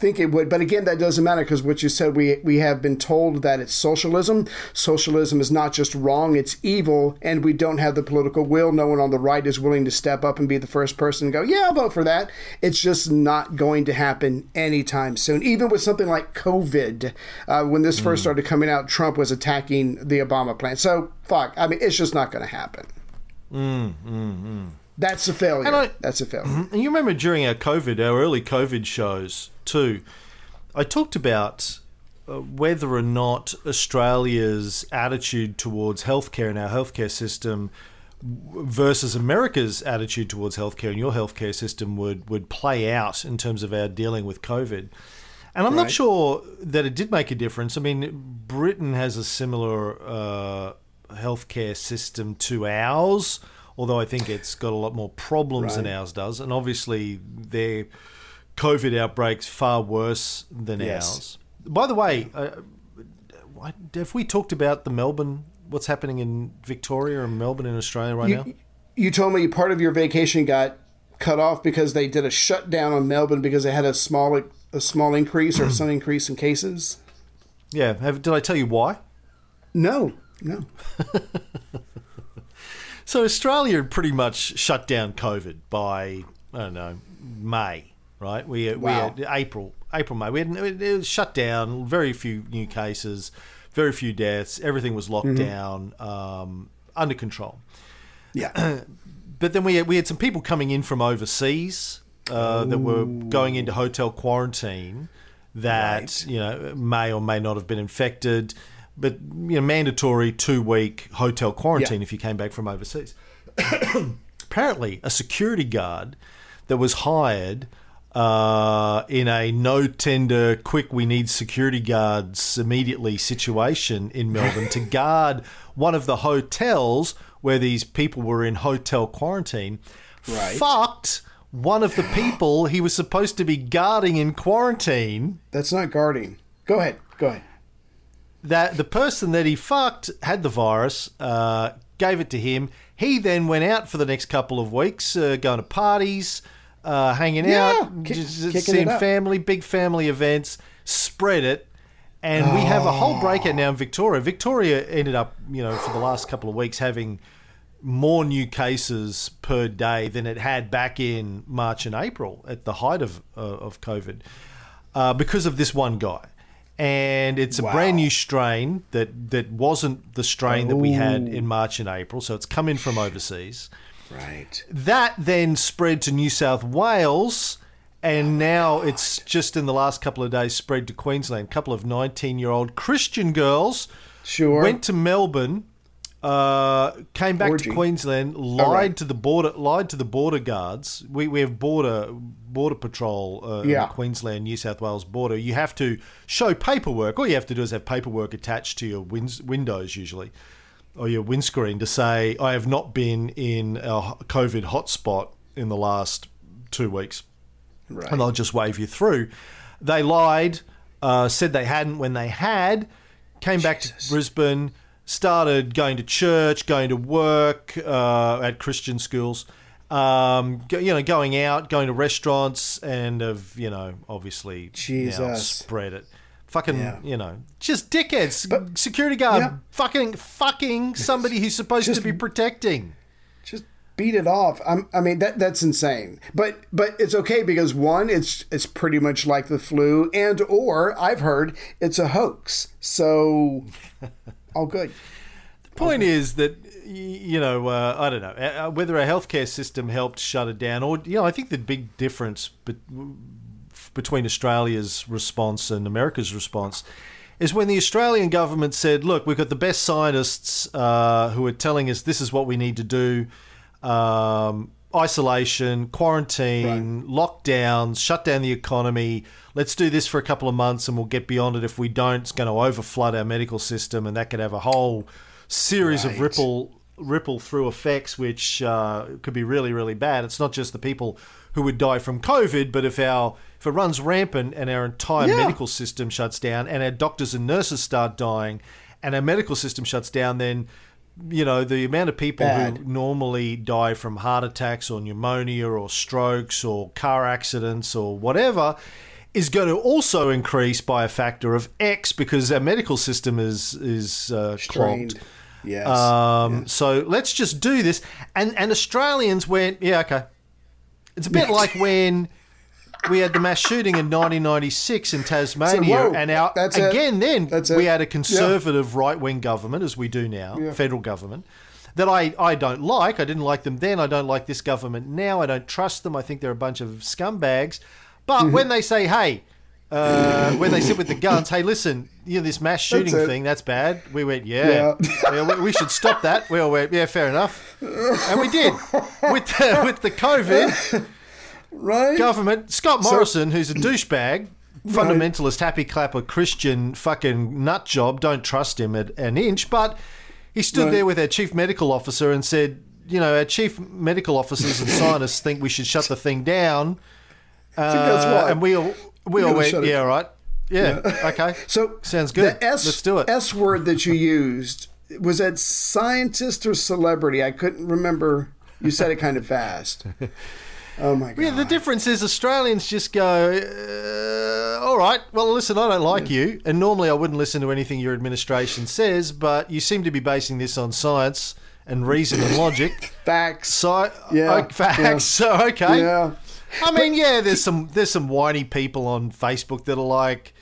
think it would. But again, that doesn't matter because what you said, we we have been told that it's socialism. Socialism is not just wrong; it's evil, and we don't have the political will. No one on the right is willing to step up and be the first person to go, "Yeah, I'll vote for that." It's just not going to happen anytime soon. Even with something like COVID, uh, when this first mm. started coming out, Trump was attacking the Obama plan. So fuck. I mean, it's just not going to happen. Mm, mm, That's a failure.
I-
That's a failure.
And you remember during our COVID, our early COVID shows too, I talked about uh, whether or not Australia's attitude towards healthcare and our healthcare system versus America's attitude towards healthcare and your healthcare system would, would play out in terms of our dealing with COVID. And I'm not sure that it did make a difference. I mean, Britain has a similar uh, healthcare system to ours, although I think it's got a lot more problems than ours does. And obviously, their COVID outbreaks far worse than
Yes.
ours. By the way, uh, have we talked about the Melbourne? What's happening in Victoria and Melbourne in Australia right now?
you, you told me part of your vacation got cut off because they did a shutdown on Melbourne because they had a small a small increase or <clears throat> some increase in cases.
Yeah. Have, did I tell you why?
No, no. <laughs>
So Australia had pretty much shut down COVID by I don't know May, right? We we
Wow.
had April, April, May. We had it was shut down. Very few new cases, very few deaths. Everything was locked down. Um, under control.
Yeah. <clears throat>
But then we had, we had some people coming in from overseas uh, that were going into hotel quarantine that
Right.
you know may or may not have been infected, but you know mandatory two week hotel quarantine
Yeah.
if you came back from overseas. <coughs> Apparently, a security guard that was hired uh, in a no tender, quick, we need security guards immediately situation in Melbourne to <laughs> guard one of the hotels where these people were in hotel quarantine.
Right.
Fucked one of the people he was supposed to be guarding in quarantine
That's not guarding. Go ahead. Go ahead.
that the person that he fucked had the virus, uh, gave it to him. He then went out for the next couple of weeks, uh, going to parties, uh, hanging
Yeah,
out,
kick-
just seeing family, big family events, spread it. And we have a whole breakout now in Victoria. Victoria ended up, you know, for the last couple of weeks having more new cases per day than it had back in March and April at the height of uh, of COVID, uh, because of this one guy. And it's a
Wow.
brand new strain that that wasn't the strain that we had in March and April, so it's come in from overseas.
Right.
That then spread to New South Wales, and now it's just in the last couple of days spread to Queensland. A couple of 19 year old Christian girls
Sure.
went to Melbourne, uh, came back
Orgy.
to Queensland, lied
right.
to the border, lied to the border guards. We, we have border border patrol uh,
Yeah.
Queensland New South Wales border. You have to show paperwork. All you have to do is have paperwork attached to your wins- windows usually. Or your windscreen to say, I have not been in a COVID hotspot in the last two weeks
Right.
and they'll just wave you through. They lied, uh, said they hadn't when they had, came back to Brisbane, started going to church, going to work uh, at Christian schools, um, you know, going out, going to restaurants, and have you know obviously now spread it. Fucking,
Yeah.
you know, just dickheads. Security guard,
Yeah.
fucking, fucking somebody who's supposed
Just-
to be protecting.
just beat it off. I'm, I mean that that's insane. But but it's okay because one, it's it's pretty much like the flu, and or I've heard it's a hoax. So <laughs> all good.
The point is that you know uh, I don't know uh, whether a healthcare system helped shut it down, or you know I think the big difference between Australia's response and America's response is when the Australian government said, "Look, we've got the best scientists uh, who are telling us this is what we need to do." Um, isolation, quarantine, lockdowns, shut down the economy. Let's do this for a couple of months and we'll get beyond it. If we don't, it's going to overflood our medical system and that could have a whole series of ripple ripple through effects, which uh, could be really, really bad. It's not just the people who would die from COVID, but if our if it runs rampant and our entire
Yeah.
medical system shuts down and our doctors and nurses start dying and our medical system shuts down, then you know the amount of people
Bad.
who normally die from heart attacks or pneumonia or strokes or car accidents or whatever is going to also increase by a factor of X because our medical system is is uh, clogged.
Yes.
Um, So let's just do this. And and Australians went, yeah, okay. It's a bit like when we had the mass shooting in 1996 in Tasmania,
whoa,
and our
that's it.
again then
That's
we
it.
had a conservative right wing government, as we do now,
Yeah.
federal government. That I, I don't like. I didn't like them then. I don't like this government now. I don't trust them. I think they're a bunch of scumbags. But
Mm-hmm.
when they say, hey, uh, when they sit with the <laughs> guns, hey, listen, you know, this mass shooting
it.
thing, that's bad. We went, yeah, yeah we, we should stop that. We all went, yeah, fair enough. And we did. With the, with the COVID
right.
government, Scott Morrison, who's a douchebag, fundamentalist, happy clapper, Christian fucking nut job, don't trust him at an inch, but he stood
Right.
there with our chief medical officer and said, you know, our chief medical officers and scientists think we should shut the thing down. Uh? And we all, we
We're
all
gonna
went, yeah, all right. Yeah, <laughs> okay.
So
Sounds good.
The S,
Let's do it.
S word that you used was that scientist or celebrity? I couldn't remember. You said it kind of fast. <laughs> Oh my god.
Yeah, the difference is Australians just go, uh, all right, well, listen, I don't like you. And normally I wouldn't listen to anything your administration says, but you seem to be basing this on science and reason and logic. <laughs>
Facts.
So,
Yeah,
oh, facts.
yeah.
So, okay.
Yeah.
I mean, yeah, there's some there's some whiny people on Facebook that are like,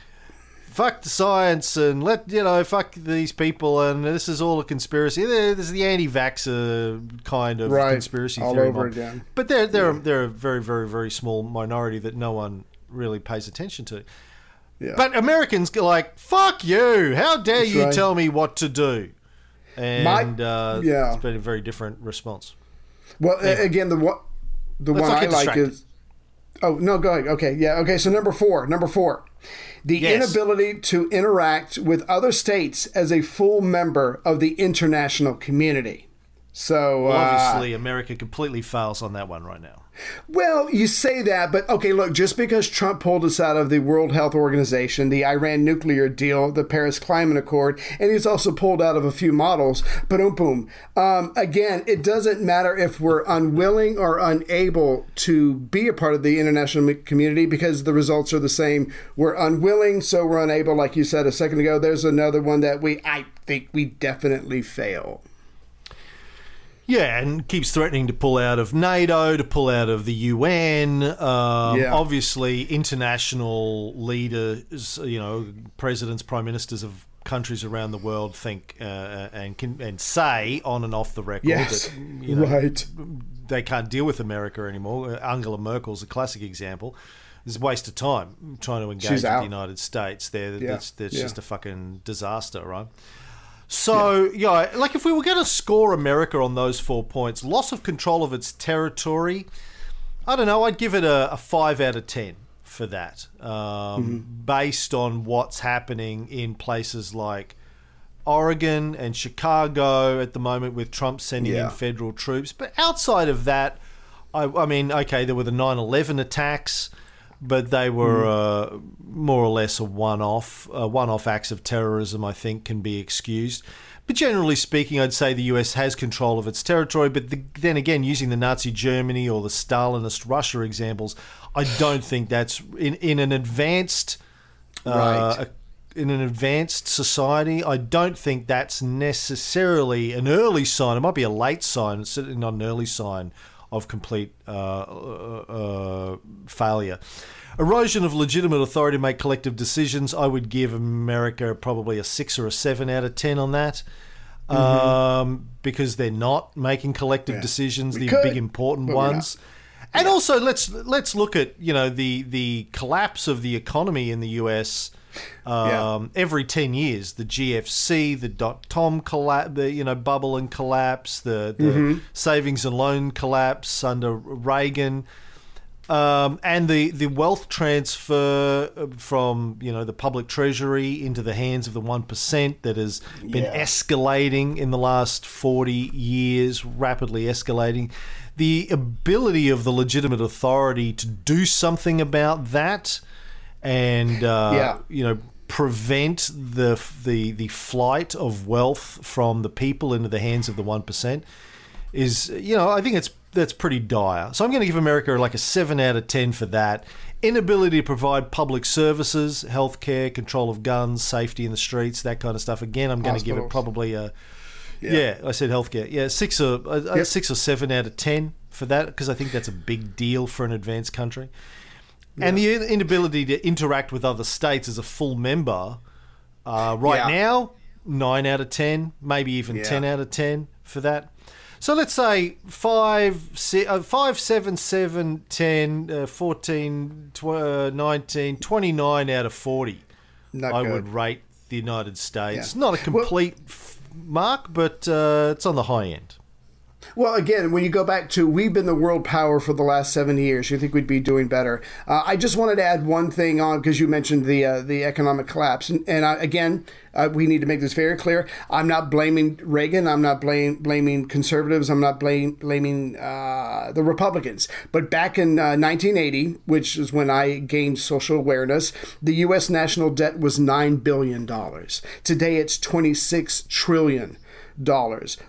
fuck the science and let you know fuck these people and this is all a conspiracy. This is the anti-vaxxer kind of
Right.
conspiracy
All
theory.
over
mob.
again.
But they're they're they're a very very very small minority that no one really pays attention to.
Yeah.
But Americans go like, "Fuck you! How dare
That's
you
right.
tell me what to do?" And
My-
uh,
yeah.
it's been a very different response.
Well, a- again, the one the
Let's
one I like is. Oh no, go ahead. Okay, yeah, okay. So number four, number four, the
Yes.
inability to interact with other states as a full member of the international community. So
Well,
uh,
obviously, America completely fails on that one right now.
Well, you say that, but okay, look, just because Trump pulled us out of the World Health Organization, the Iran nuclear deal, the Paris Climate Accord, and he's also pulled out of a few models, but boom, boom. Um, again, it doesn't matter if we're unwilling or unable to be a part of the international community because the results are the same. We're unwilling, so we're unable, like you said a second ago. There's another one that we, I think we definitely fail.
Yeah, and keeps threatening to pull out of NATO, to pull out of the UN. Um,
Yeah.
Obviously, international leaders, you know, presidents, prime ministers of countries around the world think uh, and can and say on and off the record
Yes,
that you know,
right.
they can't deal with America anymore. Uh, Angela Merkel's a classic example. It's a waste of time trying to engage with the United States. There,
Yeah,
that's, that's
yeah.
just a fucking disaster, right? So yeah. like if we were going to score America on those four points, loss of control of its territory, I don't know. I'd give it a, a five out of ten for that, um, based on what's happening in places like Oregon and Chicago at the moment with Trump sending
Yeah.
in federal troops. But outside of that, I, I mean, okay, there were the 9 11 attacks, but they were uh, more or less a one off. Uh, one off acts of terrorism, I think, can be excused. But generally speaking, I'd say the US has control of its territory. But the, then again, using the Nazi Germany or the Stalinist Russia examples, I don't think that's in, in an advanced uh,
Right.
in an advanced society, I don't think that's necessarily an early sign. It might be a late sign, it's certainly not an early sign of complete uh, uh, uh, failure. Erosion of legitimate authority to make collective decisions. I would give America probably a six or a seven out of ten on that. Um, because they're not making collective decisions,
We
the
could,
big important
but we're not.
ones. And also, let's let's look at you know the the collapse of the economy in the US. Um, Every ten years, the GFC, the dot com collapse, the you know bubble and collapse, the, the
Mm-hmm.
savings and loan collapse under Reagan, um, and the the wealth transfer from you know the public treasury into the hands of the one percent that has been
Yeah.
escalating in the last forty years, rapidly escalating. The ability of the legitimate authority to do something about that, and uh,
Yeah.
you know prevent the the the flight of wealth from the people into the hands of the one percent is you know I think it's that's pretty dire. So I'm going to give America like a seven out of ten for that. Inability to provide public services, healthcare, control of guns, safety in the streets, that kind of stuff. Again, I'm going to give it probably a yeah. I said healthcare. Yeah, six or a
Yep.
six or seven out of ten for that because I think that's a big deal for an advanced country. And the inability to interact with other states as a full member, uh, right
Yeah.
now, nine out of ten, maybe even
Yeah.
ten out of ten for that. So let's say five, se- uh, five, seven, seven, 10, uh, 14, tw- uh, 19, 29 out of 40.
Not
I
good.
would rate the United States.
Yeah.
Not a complete f- mark, but uh, it's on the high end.
Well, again, when you go back to we've been the world power for the last 70 years, you think we'd be doing better. Uh, I just wanted to add one thing on because you mentioned the uh, the economic collapse, and, and uh, again, uh, we need to make this very clear. I'm not blaming Reagan. I'm not blame, blaming conservatives. I'm not blame, blaming uh, the Republicans. But back in uh, 1980, which is when I gained social awareness, the U.S. national debt was nine billion dollars. Today, it's 26 trillion.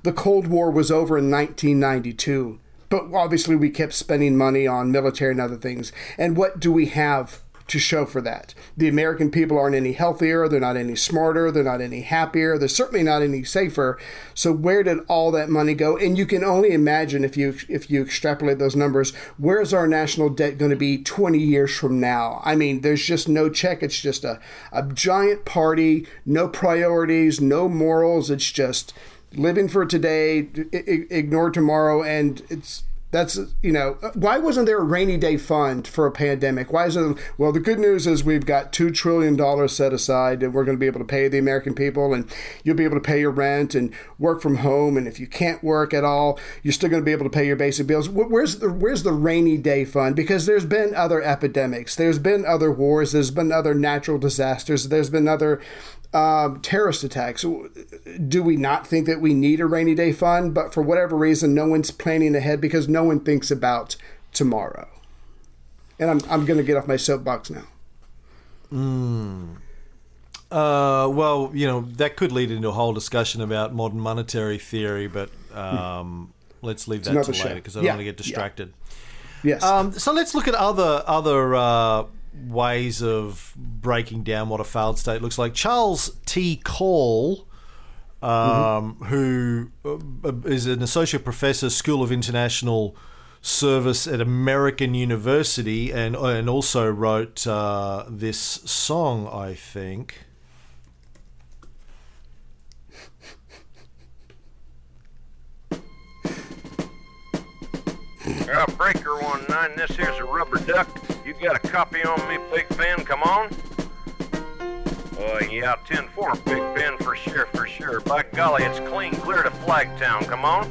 The Cold War was over in 1992, but obviously we kept spending money on military and other things. And what do we have to show for that. The American people aren't any healthier, they're not any smarter, they're not any happier, they're certainly not any safer. So where did all that money go? And you can only imagine if you if you extrapolate those numbers, where's our national debt going to be 20 years from now? I mean, there's just no check. It's just a, a giant party, no priorities, no morals. It's just living for today, i- ignore tomorrow, and it's that's you know why wasn't there a rainy day fund for a pandemic? Why isn't well? The good news is we've got two trillion dollars set aside, and we're going to be able to pay the American people, and you'll be able to pay your rent and work from home. And if you can't work at all, you're still going to be able to pay your basic bills. Where's the where's the rainy day fund? Because there's been other epidemics, there's been other wars, there's been other natural disasters, there's been other um, terrorist attacks. Do we not think that we need a rainy day fund? But for whatever reason, no one's planning ahead because no one thinks about tomorrow. And I'm, I'm going to get off my soapbox now.
Uh, well, you know that could lead into a whole discussion about modern monetary theory, but um, let's leave that
to
later because I don't
Yeah,
want to get
yeah.
distracted.
Yes.
Um, so let's look at other other uh, ways of breaking down what a failed state looks like. Charles T. Call, um, who uh, is an associate professor, School of International Service at American University, and and also wrote uh, this song, I think.
Uh, Breaker 19, this here's a rubber duck. You got a copy on me, Big Ben? Come on. Uh, yeah, 10-4, Big Ben, for sure, for sure. By golly, it's clean clear to Flagtown. Come on.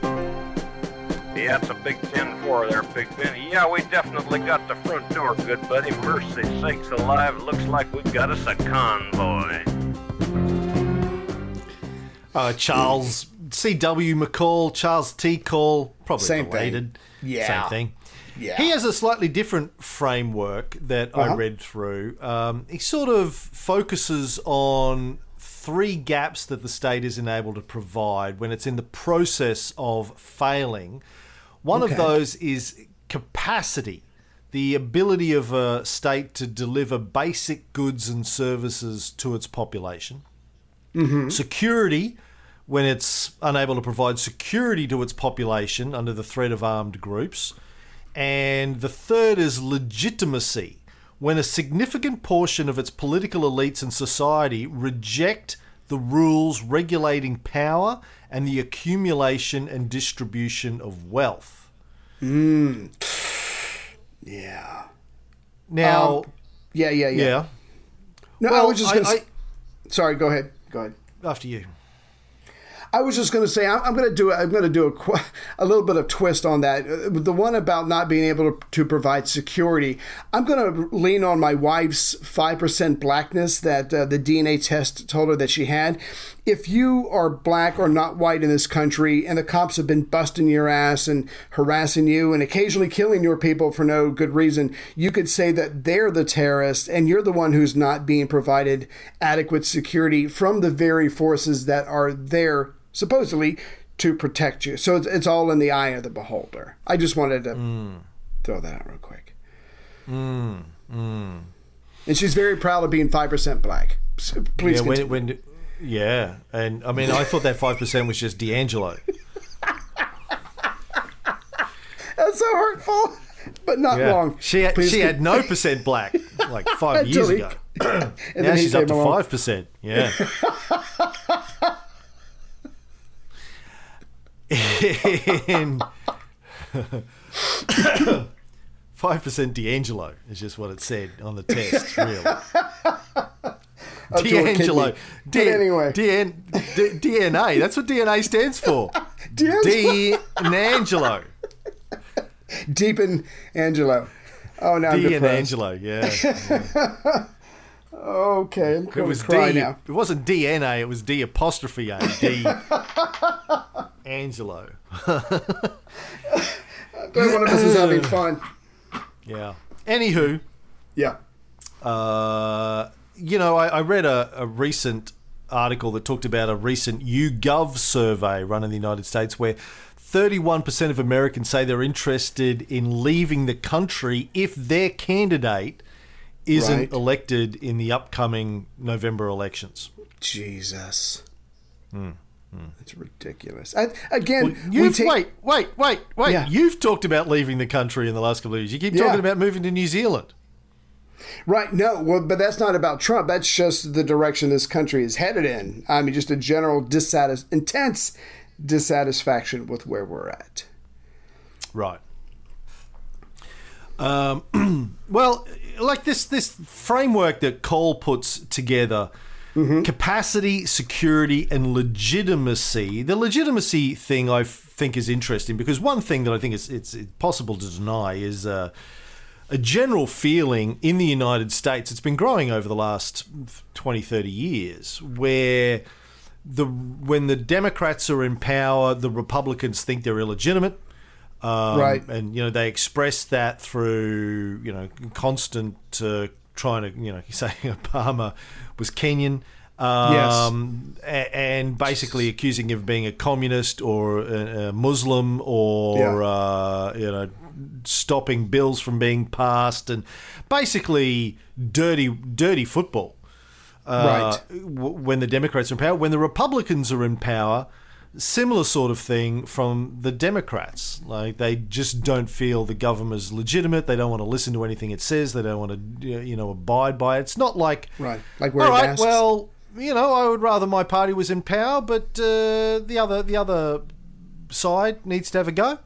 Yeah, it's a big 10-4 there, Big Ben. Yeah, we definitely got the front door, good buddy. Mercy sakes alive, looks like we've got us a convoy.
Uh, Charles C.W. McCall, Charles T. Call, probably
Same thing. Yeah.
Same thing.
Yeah.
He has a slightly different framework that I
Uh-huh.
read through. Um, he sort of focuses on three gaps that the state is enabled to provide when it's in the process of failing. One of those is capacity, the ability of a state to deliver basic goods and services to its population security when it's unable to provide security to its population under the threat of armed groups. And the third is legitimacy when a significant portion of its political elites and society reject the rules regulating power and the accumulation and distribution of wealth.
yeah.
Now,
Um, Yeah, yeah, yeah.
yeah.
No, I was just going to Sorry, go ahead. Go ahead.
after you.
I was just going to say I'm, I'm going to do I'm going to do a, a little bit of twist on that. Uh, The one about not being able to, to provide security. I'm going to lean on my wife's five percent blackness that uh, the DNA test told her that she had. If you are black or not white in this country, and the cops have been busting your ass and harassing you and occasionally killing your people for no good reason, you could say that they're the terrorist and you're the one who's not being provided adequate security from the very forces that are there supposedly to protect you. So it's, it's all in the eye of the beholder. I just wanted to throw that out real quick. Hmm, hmm. And she's very proud of being 5% black. So please
yeah, when, when, yeah, and I mean, I thought that five percent was just D'Angelo. <laughs>
That's so hurtful, but not
Yeah.
long.
She had,
please
she had no percent black like <laughs> five years ago. <coughs>
and
now
then
she's up to five percent. Yeah. <laughs> And five percent D'Angelo is just what it said on the test. Really, D'Angelo.
But anyway.
DN, D- DNA. That's what DNA stands for.
D'Angelo.
D'Angelo.
Deep in Angelo. Oh, now
D and. Angelo. Yeah. <laughs>
Okay, I'm
It
going
was
to cry
D.
now.
It wasn't DNA. It was D apostrophe A. D. <laughs> Angelo.
But one of us is having fun.
Yeah. Anywho,
Yeah.
uh, you know, I, I read a, a recent article that talked about a recent YouGov survey run in the United States where 31% of Americans say they're interested in leaving the country if their candidate isn't
Right.
elected in the upcoming November elections.
Jesus. It's ridiculous. I, again, we
You've,
take,
wait, wait, wait, wait.
Yeah.
You've talked about leaving the country in the last couple of years. You keep
Yeah.
talking about moving to New Zealand.
Right. No, well, but that's not about Trump. That's just the direction this country is headed in. I mean, just a general dissatis- intense dissatisfaction with where we're at.
Right. Um, <clears throat> well, like this this framework that Cole puts together, capacity, security, and legitimacy. The legitimacy thing I think is interesting because one thing that I think is it's possible to deny is. Uh, a general feeling in the United States, it's been growing over the last 20, 30 years, where the when the Democrats are in power, the Republicans think they're illegitimate. Um,
Right.
And, you know, they express that through, you know, constant uh, trying to, you know, <laughs> say Obama was Kenyan. Um, a- and basically accusing him of being a communist or a, Muslim or,
Yeah.
uh, you know, stopping bills from being passed and basically dirty, dirty football uh, w- when the Democrats are in power. When the Republicans are in power, similar sort of thing from the Democrats. Like they just don't feel the government is legitimate. They don't want to listen to anything it says. They don't want to, you know, abide by it. It's not like
Right. Like
all right,
masks.
well, you know, I would rather my party was in power, but uh, the other the other side needs to have a go.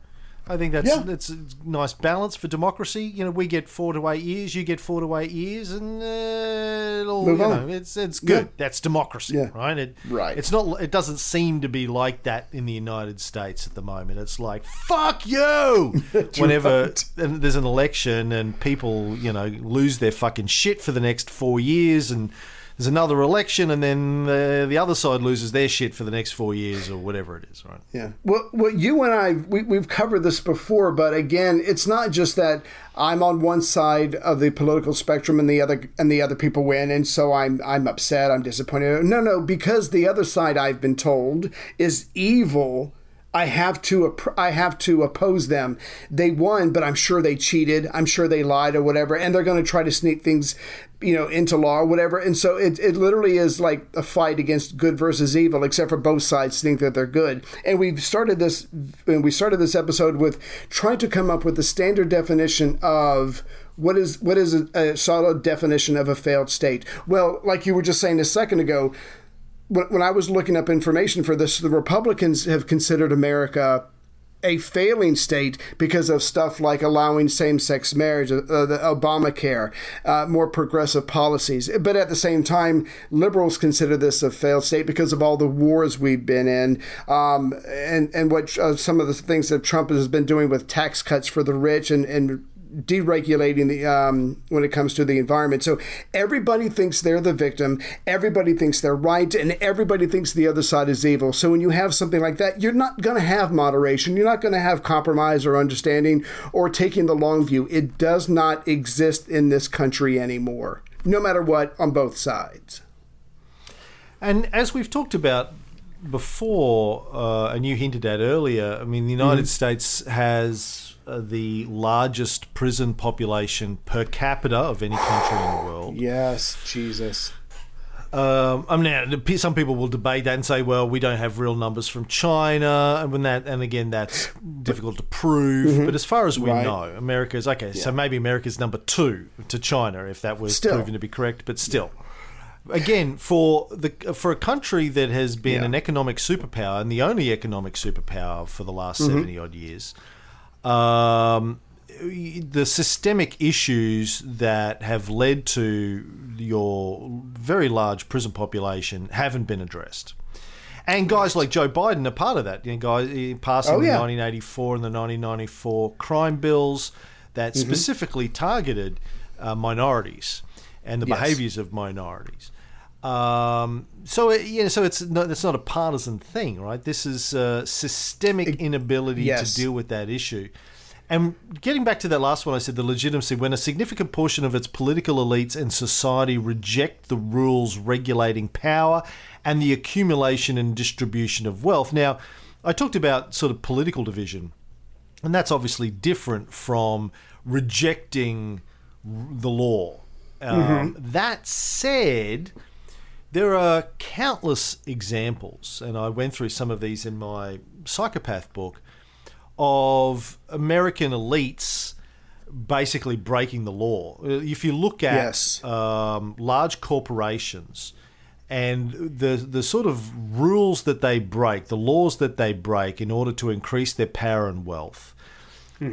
I think that's
Yeah.
that's a nice balance for democracy. You know, we get four to eight years, you get four to eight years, and uh, it'll,
Move
you
on.
know, it's it's good.
Yeah.
That's democracy,
Yeah.
right? It,
Right.
It's not. It doesn't seem to be like that in the United States at the moment. It's like fuck you. <laughs> Whenever
right.
there's an election and people, you know, lose their fucking shit for the next four years, and there's another election, and then the, the other side loses their shit for the next four years or whatever it is, right?
Yeah. Well, well, you and I, we, we've covered this before, but again, it's not just that I'm on one side of the political spectrum and the other and the other people win, and so I'm I'm upset, I'm disappointed. No, no, because the other side I've been told is evil. I have to I have to oppose them. They won, but I'm sure they cheated. I'm sure they lied or whatever, and they're going to try to sneak things, you know, into law or whatever. And so it, it literally is like a fight against good versus evil, except for both sides think that they're good. And we've started this and we started this episode with trying to come up with the standard definition of what is what is a, a solid definition of a failed state. Well, like you were just saying a second ago, when, when I was looking up information for this, the Republicans have considered America a failing state because of stuff like allowing same-sex marriage, uh, the Obamacare, uh, more progressive policies. But at the same time, liberals consider this a failed state because of all the wars we've been in, um, and and what uh, some of the things that Trump has been doing with tax cuts for the rich and and deregulating the um, when it comes to the environment. So everybody thinks they're the victim, everybody thinks they're right, and everybody thinks the other side is evil. So when you have something like that, you're not going to have moderation. You're not going to have compromise or understanding or taking the long view. It does not exist in this country anymore, no matter what, on both sides.
And as we've talked about before, uh, and you hinted at earlier, I mean, the United States has the largest prison population per capita of any country in the world.
Yes, Jesus.
Um, I mean, now, some people will debate that and say, "Well, we don't have real numbers from China," and when that, and again, that's difficult to prove. But as far as we
Right.
know, America is okay. So maybe America is number two to China, if that was
Still.
proven to be correct. But still, again, for the for a country that has been
Yeah.
an economic superpower and the only economic superpower for the last
Mm-hmm.
seventy odd years, um, the systemic issues that have led to your very large prison population haven't been addressed. And guys like Joe Biden are part of that. You know, guys passing
Oh,
the 1984 and the 1994 crime bills that
Mm-hmm.
specifically targeted uh, minorities and the
Yes.
behaviors of minorities. Um, so it, you know, so it's not, it's not a partisan thing, right? This is a systemic inability
yes.
to deal with that issue. And getting back to that last one, I said the legitimacy when a significant portion of its political elites and society reject the rules regulating power and the accumulation and distribution of wealth. Now, I talked about sort of political division, and that's obviously different from rejecting the law Um, That said, there are countless examples, and I went through some of these in my psychopath book, of American elites basically breaking the law. Uh, If you look at
Yes.
um, large corporations and the the sort of rules that they break, the laws that they break in order to increase their power and wealth,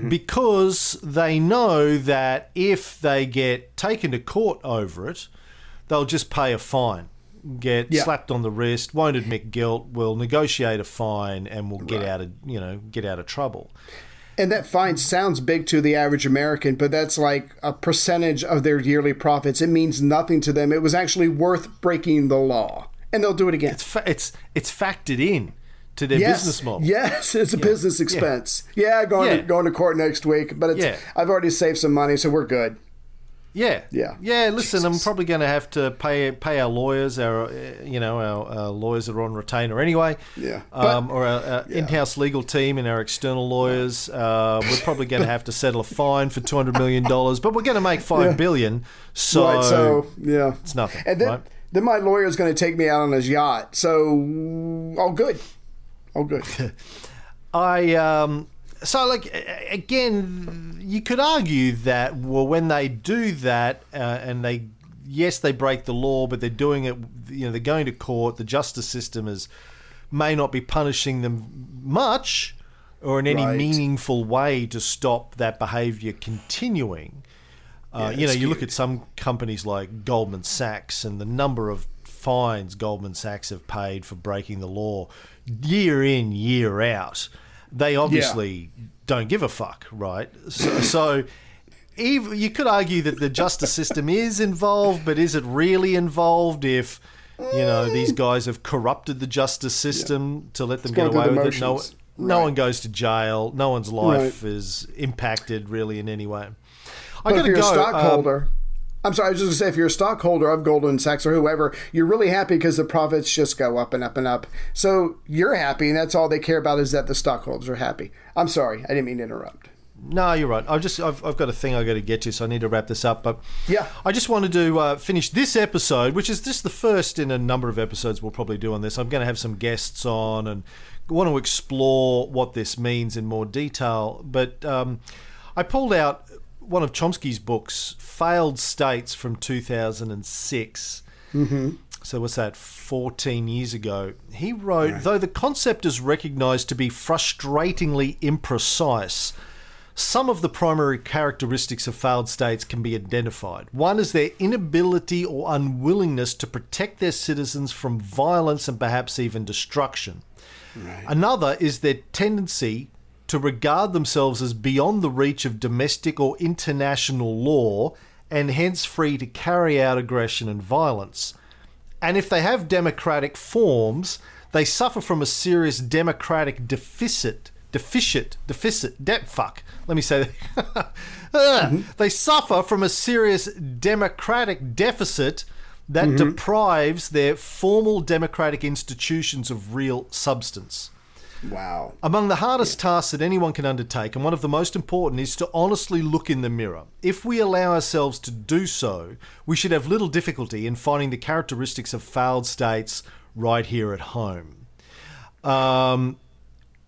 because they know that if they get taken to court over it, they'll just pay a fine, get
Yeah.
slapped on the wrist, won't admit guilt, will negotiate a fine, and will get
Right.
out of you know get out of trouble.
And that fine sounds big to the average American, but that's like a percentage of their yearly profits. It means nothing to them. It was actually worth breaking the law, and they'll do it again.
It's fa- it's it's factored in to their
yes,
business model.
yes, it's a business expense. Yeah, going
Yeah.
To, going to court next week, but it's
Yeah.
I've already saved some money, so we're good.
Yeah,
Yeah.
yeah. Listen, I'm probably going to have to pay pay our lawyers, our uh, you know our, our lawyers that are on retainer anyway.
Yeah.
um,
But-
or our, our in-house legal team and our external lawyers. Uh, we're probably going to have to settle a fine for two hundred million dollars, but we're going to make five
Yeah.
billion. So,
right, so yeah,
it's nothing,
And then
right?
then my lawyer's going to take me out on his yacht. So all good, all good. <laughs>
I um so like again you could argue that well when they do that uh, and they yes they break the law but they're doing it you know they're going to court the justice system is may not be punishing them much or in any
Right.
meaningful way to stop that behavior continuing uh,
Yeah,
you know, you look at some companies like Goldman Sachs and the number of fines Goldman Sachs have paid for breaking the law year in, year out. They obviously don't give a fuck, right? So, so even, you could argue that the justice system is involved, but is it really involved if, you know, these guys have corrupted the justice system to let them
It's
get away with
the
it? No,
motions.
no one goes to jail. No one's life
Right.
is impacted really in any way. I gotta
you're
go.
a
um,
stockholder, I'm sorry, I was just gonna say if you're a stockholder of Goldman Sachs or whoever, you're really happy because the profits just go up and up and up. So you're happy, and that's all they care about is that the stockholders are happy. I'm sorry, I didn't mean to interrupt.
No, you're right. I've just I've, I've got a thing I got to get to, so I need to wrap this up. But
Yeah.
I just wanted to uh, finish this episode, which is just the first in a number of episodes we'll probably do on this. I'm going to have some guests on and want to explore what this means in more detail. But um, I pulled out one of Chomsky's books, "Failed States" from 2006. Mm-hmm. So what's that? 14 years ago. He wrote, though the concept is recognized to be frustratingly imprecise, some of the primary characteristics of failed states can be identified. One is their inability or unwillingness to protect their citizens from violence and perhaps even destruction. Another is their tendency to regard themselves as beyond the reach of domestic or international law and hence free to carry out aggression and violence. And if they have democratic forms, they suffer from a serious democratic deficit. Deficit, deficit, de- fuck. Let me say that. <laughs> Ah, They suffer from a serious democratic deficit that deprives their formal democratic institutions of real substance.
Wow.
Among the hardest tasks that anyone can undertake, and one of the most important, is to honestly look in the mirror. If we allow ourselves to do so, we should have little difficulty in finding the characteristics of failed states right here at home. Um,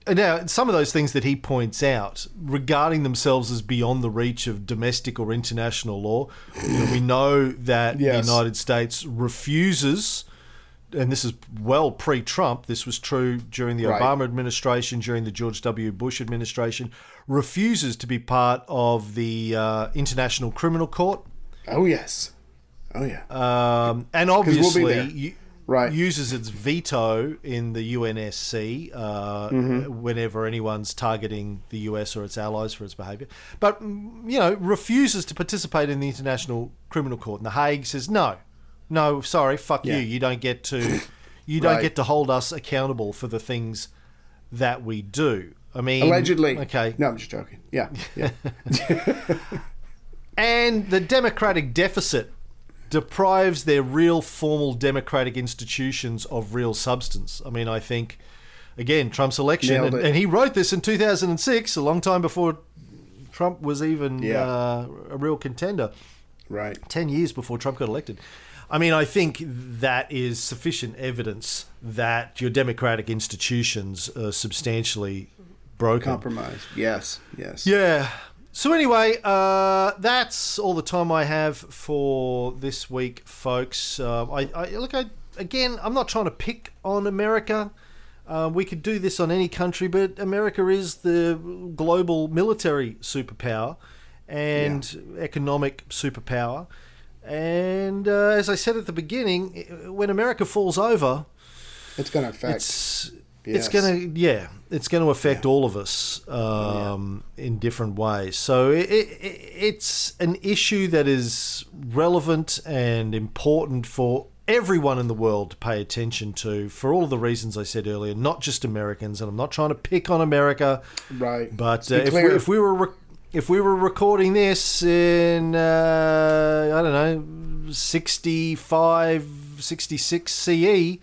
now, some of those things that he points out regarding themselves as beyond the reach of domestic or international law, you know, we know that
Yes.
the United States refuses, and this is well pre Trump, this was true during the
Right.
Obama administration, during the George W. Bush administration, refuses to be part of the uh, International Criminal Court.
Oh yes. Oh yeah.
Um, and
we'll
obviously, u-
Right.
uses its veto in the UNSC uh,
Mm-hmm.
whenever anyone's targeting the US or its allies for its behaviour. But, mm, you know, refuses to participate in the International Criminal Court. And The Hague says, no, no, sorry, fuck
Yeah.
you. You don't get to, <coughs> you don't
Right.
get to hold us accountable for the things that we do. I mean,
Allegedly.
Okay.
No, I'm just joking. Yeah. Yeah. <laughs>
And the democratic deficit deprives their real formal democratic institutions of real substance. I mean, I think, again, Trump's election, and, and he wrote this in 2006, a long time before Trump was even
Yeah.
uh, a real contender.
Right.
10 years before Trump got elected. I mean, I think that is sufficient evidence that your democratic institutions are substantially broken.
Compromise. Yes. Yes.
Yeah. So anyway, uh, that's all the time I have for this week, folks. Uh, I, I look. I, again, I'm not trying to pick on America. Uh, we could do this on any country, but America is the global military superpower and economic superpower. And uh, as I said at the beginning, when America falls over,
It's going to affect.
it's
Yes.
it's gonna yeah it's going to affect all of us um, in different ways so it, it, it's an issue that is relevant and important for everyone in the world to pay attention to for all of the reasons I said earlier not just Americans and I'm not trying to pick on America
right.
but uh, if, we, if we were rec- if we were recording this in uh, I don't know 65 66 CE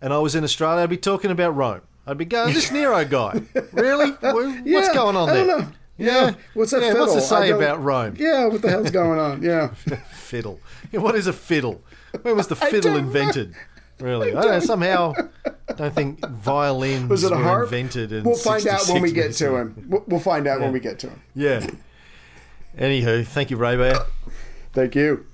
and I was in Australia I'd be talking about Rome I'd be going this <laughs> Nero guy really <laughs> what's
Yeah,
going on there
know. Yeah. What's that
yeah,
fiddle?
what's to say about Rome
Yeah. What the hell's <laughs> going on? Yeah.
fiddle Yeah, what is a fiddle when was the fiddle
don't know.
Really <laughs> I don't know somehow don't think violins
Was it a
were
harp?
invented in
We'll find out when we
66
get to him. We'll we'll find out when we get to him.
yeah anywho thank you Ray Bear
Thank you.